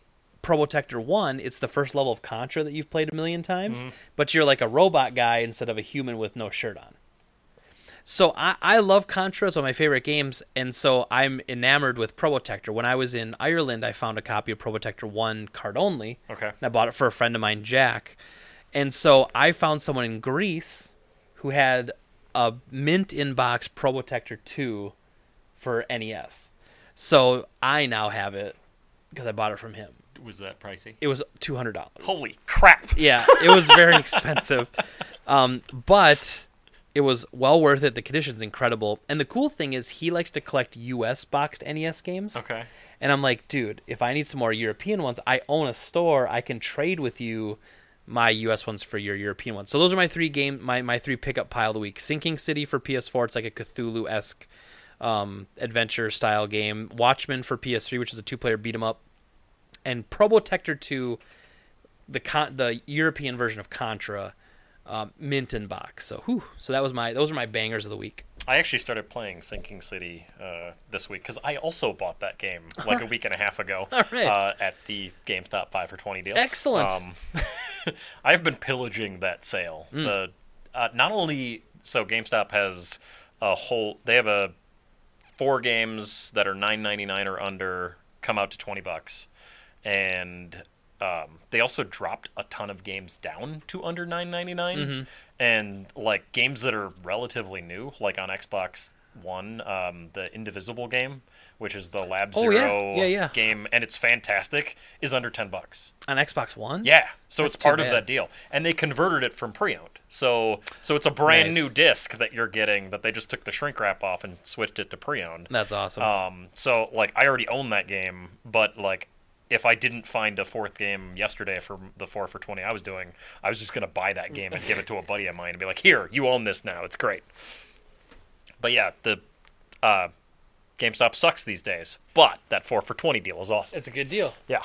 Probotector 1, it's the first level of Contra that you've played a million times, Mm-hmm. but you're like a robot guy instead of a human with no shirt on. So I, I love Contra, it's one of my favorite games, and so I'm enamored with Probotector. When I was in Ireland, I found a copy of Probotector 1 card only, okay. and I bought it for a friend of mine, Jack. And so I found someone in Greece who had a mint inbox Probotector 2 for NES. So I now have it because I bought it from him. Was that pricey? It was two hundred dollars. Holy crap! Yeah, it was very (laughs) expensive, um, but it was well worth it. The condition's incredible, and the cool thing is he likes to collect U.S. boxed NES games. Okay. And I'm like, dude, if I need some more European ones, I own a store. I can trade with you my US ones for your European ones. So those are my three game my, my three pickup pile of the week. Sinking City for PS4, it's like a Cthulhu esque um, adventure style game. Watchmen for PS3, which is a two player beat 'em up. And Probotector 2, the con- the European version of Contra, um, mint in box. So whew, so that was my those are my bangers of the week. I actually started playing Sinking City uh, this week because I also bought that game (laughs) like a week and a half ago right. uh, at the GameStop five for twenty deal. Excellent. Um, (laughs) I've been pillaging that sale. Hmm. The uh, not only so GameStop has a whole they have a four games that are nine ninety nine or under come out to twenty bucks, and um, they also dropped a ton of games down to under nine Mm-hmm. and like games that are relatively new, like on Xbox One, um, the Indivisible game which is the Lab Oh, yeah. Zero Yeah, yeah. game, and it's fantastic, is under ten bucks. On Xbox One? Yeah, so That's it's part of that deal, and they converted it from pre-owned. So so it's a brand Nice. new disc that you're getting that they just took the shrink wrap off and switched it to pre-owned. That's awesome. Um, so like I already own that game, but like if I didn't find a fourth game yesterday for the four for twenty I was doing, I was just gonna buy that game and give it to a buddy of mine and be like, "Here, you own this now. It's great." But yeah, the uh, GameStop sucks these days, but that four for twenty deal is awesome. it's a good deal. Yeah.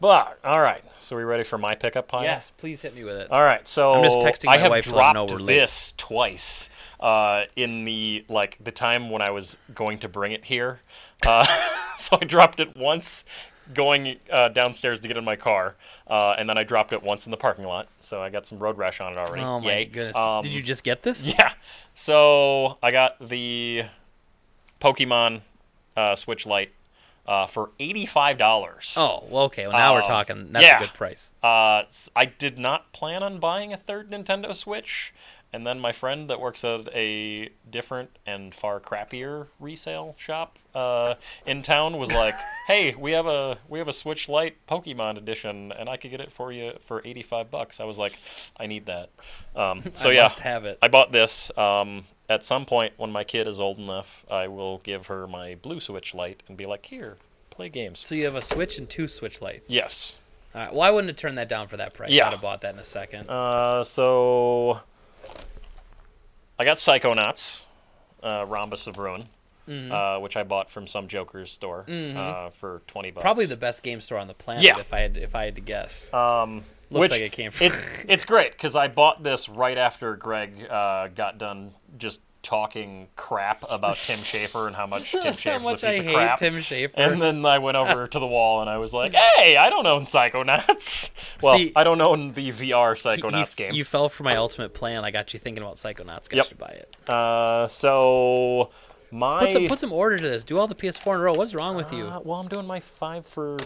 But all right, so we ready for my pickup pile? Yes, please hit me with it. All right, so I'm just texting I my have wife to let dropped we're this twice uh, in the like the time when I was going to bring it here. Uh, (laughs) so I dropped it once going uh, downstairs to get in my car, uh, and then I dropped it once in the parking lot. So I got some road rash on it already. Oh my Yay. goodness! Um, Did you just get this? Yeah. So I got the Pokemon uh, Switch Lite uh, for eighty-five dollars. Oh, well, okay. Well, now we're Um, talking. That's yeah. a good price. Uh, I did not plan on buying a third Nintendo Switch, and then my friend that works at a different and far crappier resale shop uh, in town was like, (laughs) "Hey, we have a we have a Switch Lite Pokemon edition, and I could get it for you for eighty five bucks." I was like, "I need that." Um, (laughs) so I yeah, must have it. I bought this. Um, at some point, when my kid is old enough, I will give her my blue Switch Lite and be like, "Here, play games." So you have a Switch and two Switch Lites. Yes. All right. Well, I wouldn't have turned that down for that price. Yeah. I'd have bought that in a second. Uh, so I got Psychonauts, uh, Rhombus of Ruin, uh, which I bought from some Joker's store uh, for twenty bucks. Probably the best game store on the planet. Yeah. If I had, if I had to guess. um, Looks which like it came from. it, (laughs) it's great because I bought this right after Greg uh, got done just talking crap about Tim Schafer and how much Tim (laughs) Schafer's much a I piece of hate crap. Tim Schafer. And then I went over (laughs) to the wall and I was like, "Hey, I don't own Psychonauts. Well, See, I don't own the VR He- Psychonauts he- game." You fell for my ultimate plan. I got you thinking about Psychonauts. Got Yep. you to buy it. Uh, so my Put some, put some order to this. Do all the PS4 in a row. What's wrong with you? Uh, well, I'm doing my five for.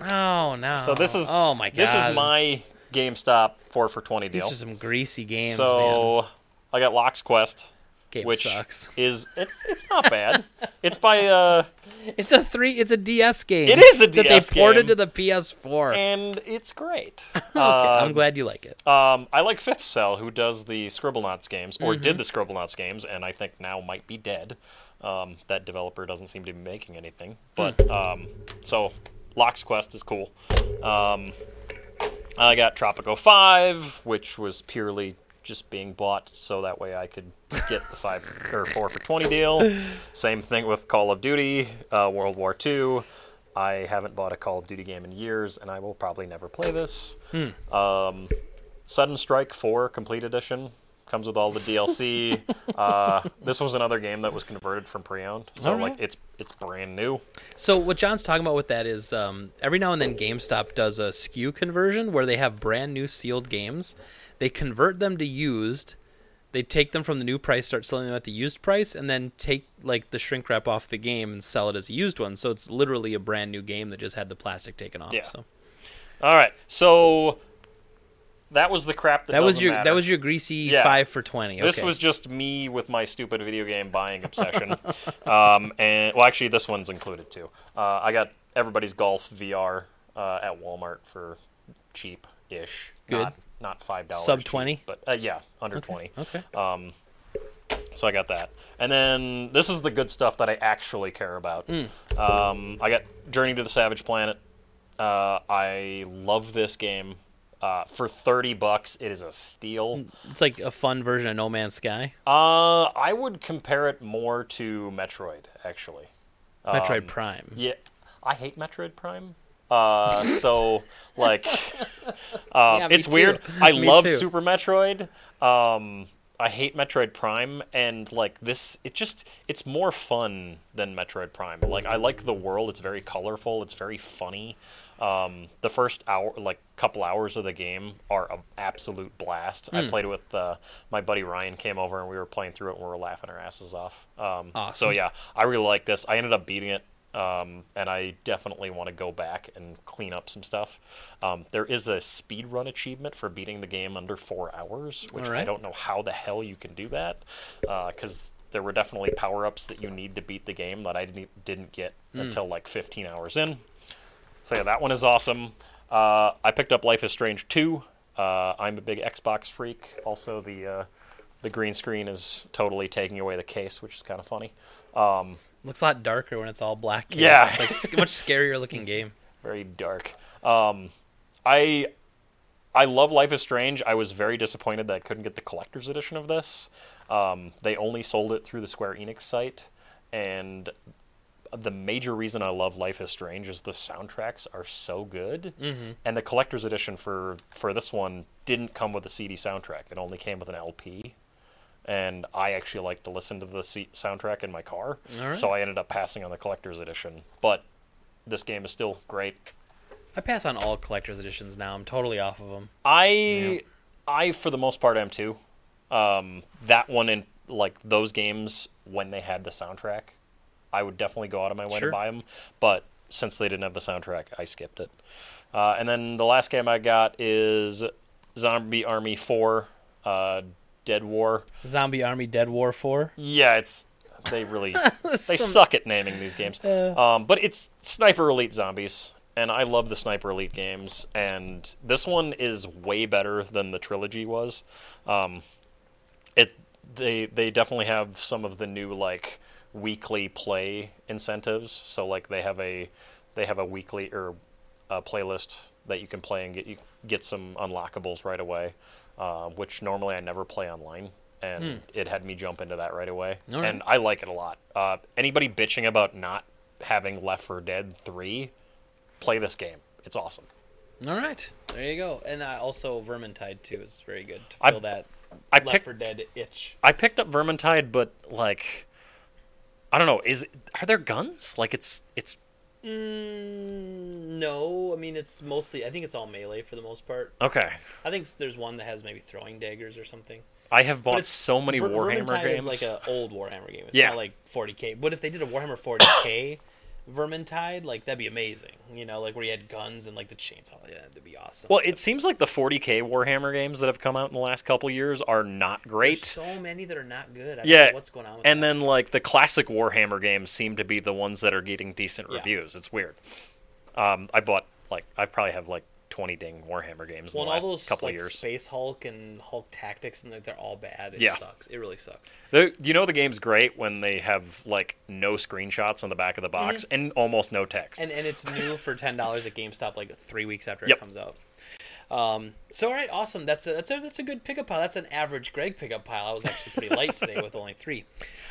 Oh no. So this is. Oh my god. This is my GameStop four for twenty These deal. are some greasy games, so I got Lock's Quest. Game which sucks. is it's it's not bad. it's by uh (laughs) It's a three. It's a DS game. It is a that DS they ported game. to the PS4. and it's great. (laughs) okay, I'm Um, glad you like it. Um, I like Fifth Cell, who does the Scribblenauts games, or Mm-hmm. did the Scribblenauts games, and I think now might be dead. Um, that developer doesn't seem to be making anything. But Hmm. um, so, Lock's Quest is cool. Um, I got Tropico Five, which was purely just being bought so that way I could get the five (laughs) or four for twenty deal. Same thing with Call of Duty, uh, World War II. I haven't bought a Call of Duty game in years, and I will probably never play this. Um, Sudden Strike 4 Complete Edition comes with all the DLC. (laughs) uh, this was another game that was converted from pre-owned, so Alright. like it's it's brand new. So what John's talking about with that is um, every now and then GameStop does a SKU conversion where they have brand new sealed games. They convert them to used. They take them from the new price, start selling them at the used price, and then take like the shrink wrap off the game and sell it as a used one. So it's literally a brand new game that just had the plastic taken off. Yeah. So All right, so that was the crap that that was your matter. that was your greasy Yeah. five for twenty. This was just me with my stupid video game buying obsession. (laughs) um, and well, actually, this one's included too. Uh, I got everybody's golf VR uh, at Walmart for cheap ish. Good. Not, not five dollars. Sub 20? but uh, yeah, under twenty. okay. Um, so I got that, and then this is the good stuff that I actually care about. Hmm. Um, I got Journey to the Savage Planet. Uh, I love this game. Uh, for thirty bucks, it is a steal. It's like a fun version of No Man's Sky. Uh, I would compare it more to Metroid, actually. Metroid Um, Prime. Yeah, I hate Metroid Prime. Uh, (laughs) so like, uh, Yeah, it's too. weird. I (laughs) Me love too. Super Metroid. Um, I hate Metroid Prime, and like this, it just it's more fun than Metroid Prime. Like I like the world; it's very colorful, it's very funny. Um, the first hour, like couple hours of the game, are an absolute blast. Hmm. I played it with uh, my buddy Ryan. Came over and we were playing through it, and we were laughing our asses off. Um, So yeah, I really like this. I ended up beating it, um, and I definitely want to go back and clean up some stuff. Um, there is a speed run achievement for beating the game under four hours, which I don't know how the hell you can do that, because there were definitely power ups that you need to beat the game that I didn't didn't get until like 15 hours in. So yeah, that one is awesome. Uh, I picked up Life is Strange 2. Uh, I'm a big Xbox freak. Also, the uh, the green screen is totally taking away the case, which is kind of funny. Um, Looks a lot darker when it's all black. case. Yeah. it's like much scarier looking game. very dark. Um, I I love Life is Strange. I was very disappointed that I couldn't get the collector's edition of this. Um, they only sold it through the Square Enix site, and the major reason I love Life is Strange is the soundtracks are so good, mm-hmm. and the collector's edition for for this one didn't come with a CD soundtrack. It only came with an LP. And I actually like to listen to the C- soundtrack in my car, right. so I ended up passing on the collector's edition. But this game is still great. I pass on all collector's editions now. I'm totally off of them. I I for the most part am too. Um, that one and like those games when they had the soundtrack, I would definitely go out of my way Sure. to buy them. But since they didn't have the soundtrack, I skipped it. Uh, and then the last game I got is Zombie Army Four, uh, Dead War. Zombie Army Dead War 4. Yeah, it's they really (laughs) they Some- suck at naming these games. Um, but it's Sniper Elite Zombies, and I love the Sniper Elite games. And this one is way better than the trilogy was. Um, it they they definitely have some of the new like weekly play incentives. So like they have a they have a weekly or a playlist that you can play and get you get some unlockables right away, uh, which normally I never play online. And it had me jump into that right away, right. and I like it a lot. Uh, anybody bitching about not having Left 4 Dead 3, play this game. It's awesome. All right. There you go. And uh, also Vermintide 2 is very good to I- fill that I Left picked 4 Dead itch. I picked up Vermintide, but like, I don't know. Is are there guns? Like it's it's Mm, no, I mean it's mostly. I think it's all melee for the most part. okay. I think there's one that has maybe throwing daggers or something. I have bought so many Ver- Warhammer Vermintide games. is like an old Warhammer game. It's Yeah. not like 40k. But if they did a Warhammer 40k (coughs) Vermintide, like that'd be amazing. You know, like where you had guns and like the chainsaw. Yeah, that'd be awesome. well, it seems like the 40k Warhammer games that have come out in the last couple years are not There's great. so many that are not good. I don't yeah, know what's going on with and that. then like the classic Warhammer games seem to be the ones that are getting decent Yeah. reviews. It's weird. Um, I bought like I probably have like 20 dang Warhammer games well, in the all last those couple like years. Space Hulk and Hulk Tactics, and like, they're all bad. It Yeah. sucks. It really sucks. The- you know the game's great when they have like no screenshots on the back of the box and almost no text. Mm-hmm. And and it's new for ten dollars at GameStop like three weeks after Yep. it comes out. Um, so all right, awesome. That's a that's a that's a good pickup pile. That's an average Greg pickup pile. I was actually pretty light today (laughs) with only three.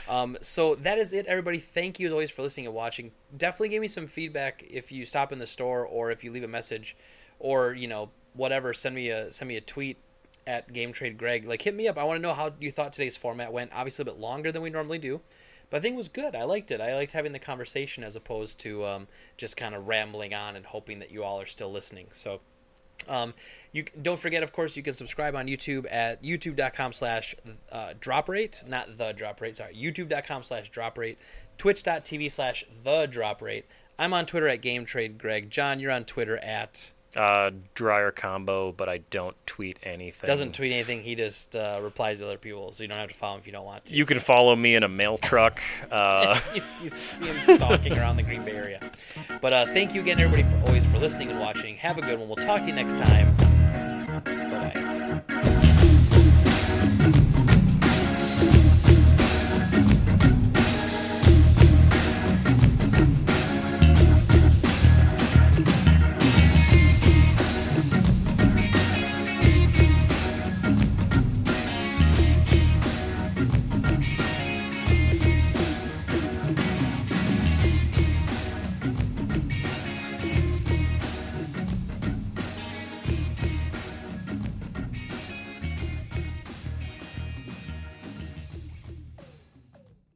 Um, so that is it, everybody. Thank you as always for listening and watching. Definitely give me some feedback if you stop in the store or if you leave a message, or you know whatever. Send me a send me a tweet at Game Trade Greg. Like hit me up. I want to know how you thought today's format went. Obviously a bit longer than we normally do. But I think it was good. I liked it. I liked having the conversation as opposed to um, just kind of rambling on and hoping that you all are still listening. So um, you don't forget, of course, you can subscribe on YouTube at youtube.com slash uh, drop rate, not the drop rate, sorry, youtube.com slash drop rate, twitch.tv slash the drop rate. I'm on Twitter at Game Trade Greg. John, you're on Twitter at Uh, dryer combo, but I don't tweet anything. doesn't tweet anything. He just uh, replies to other people, so you don't have to follow him if you don't want to. You can follow me in a mail truck. Uh, (laughs) you, you see him stalking around the Green Bay area. But uh, thank you again, everybody, for always for listening and watching. Have a good one. We'll talk to you next time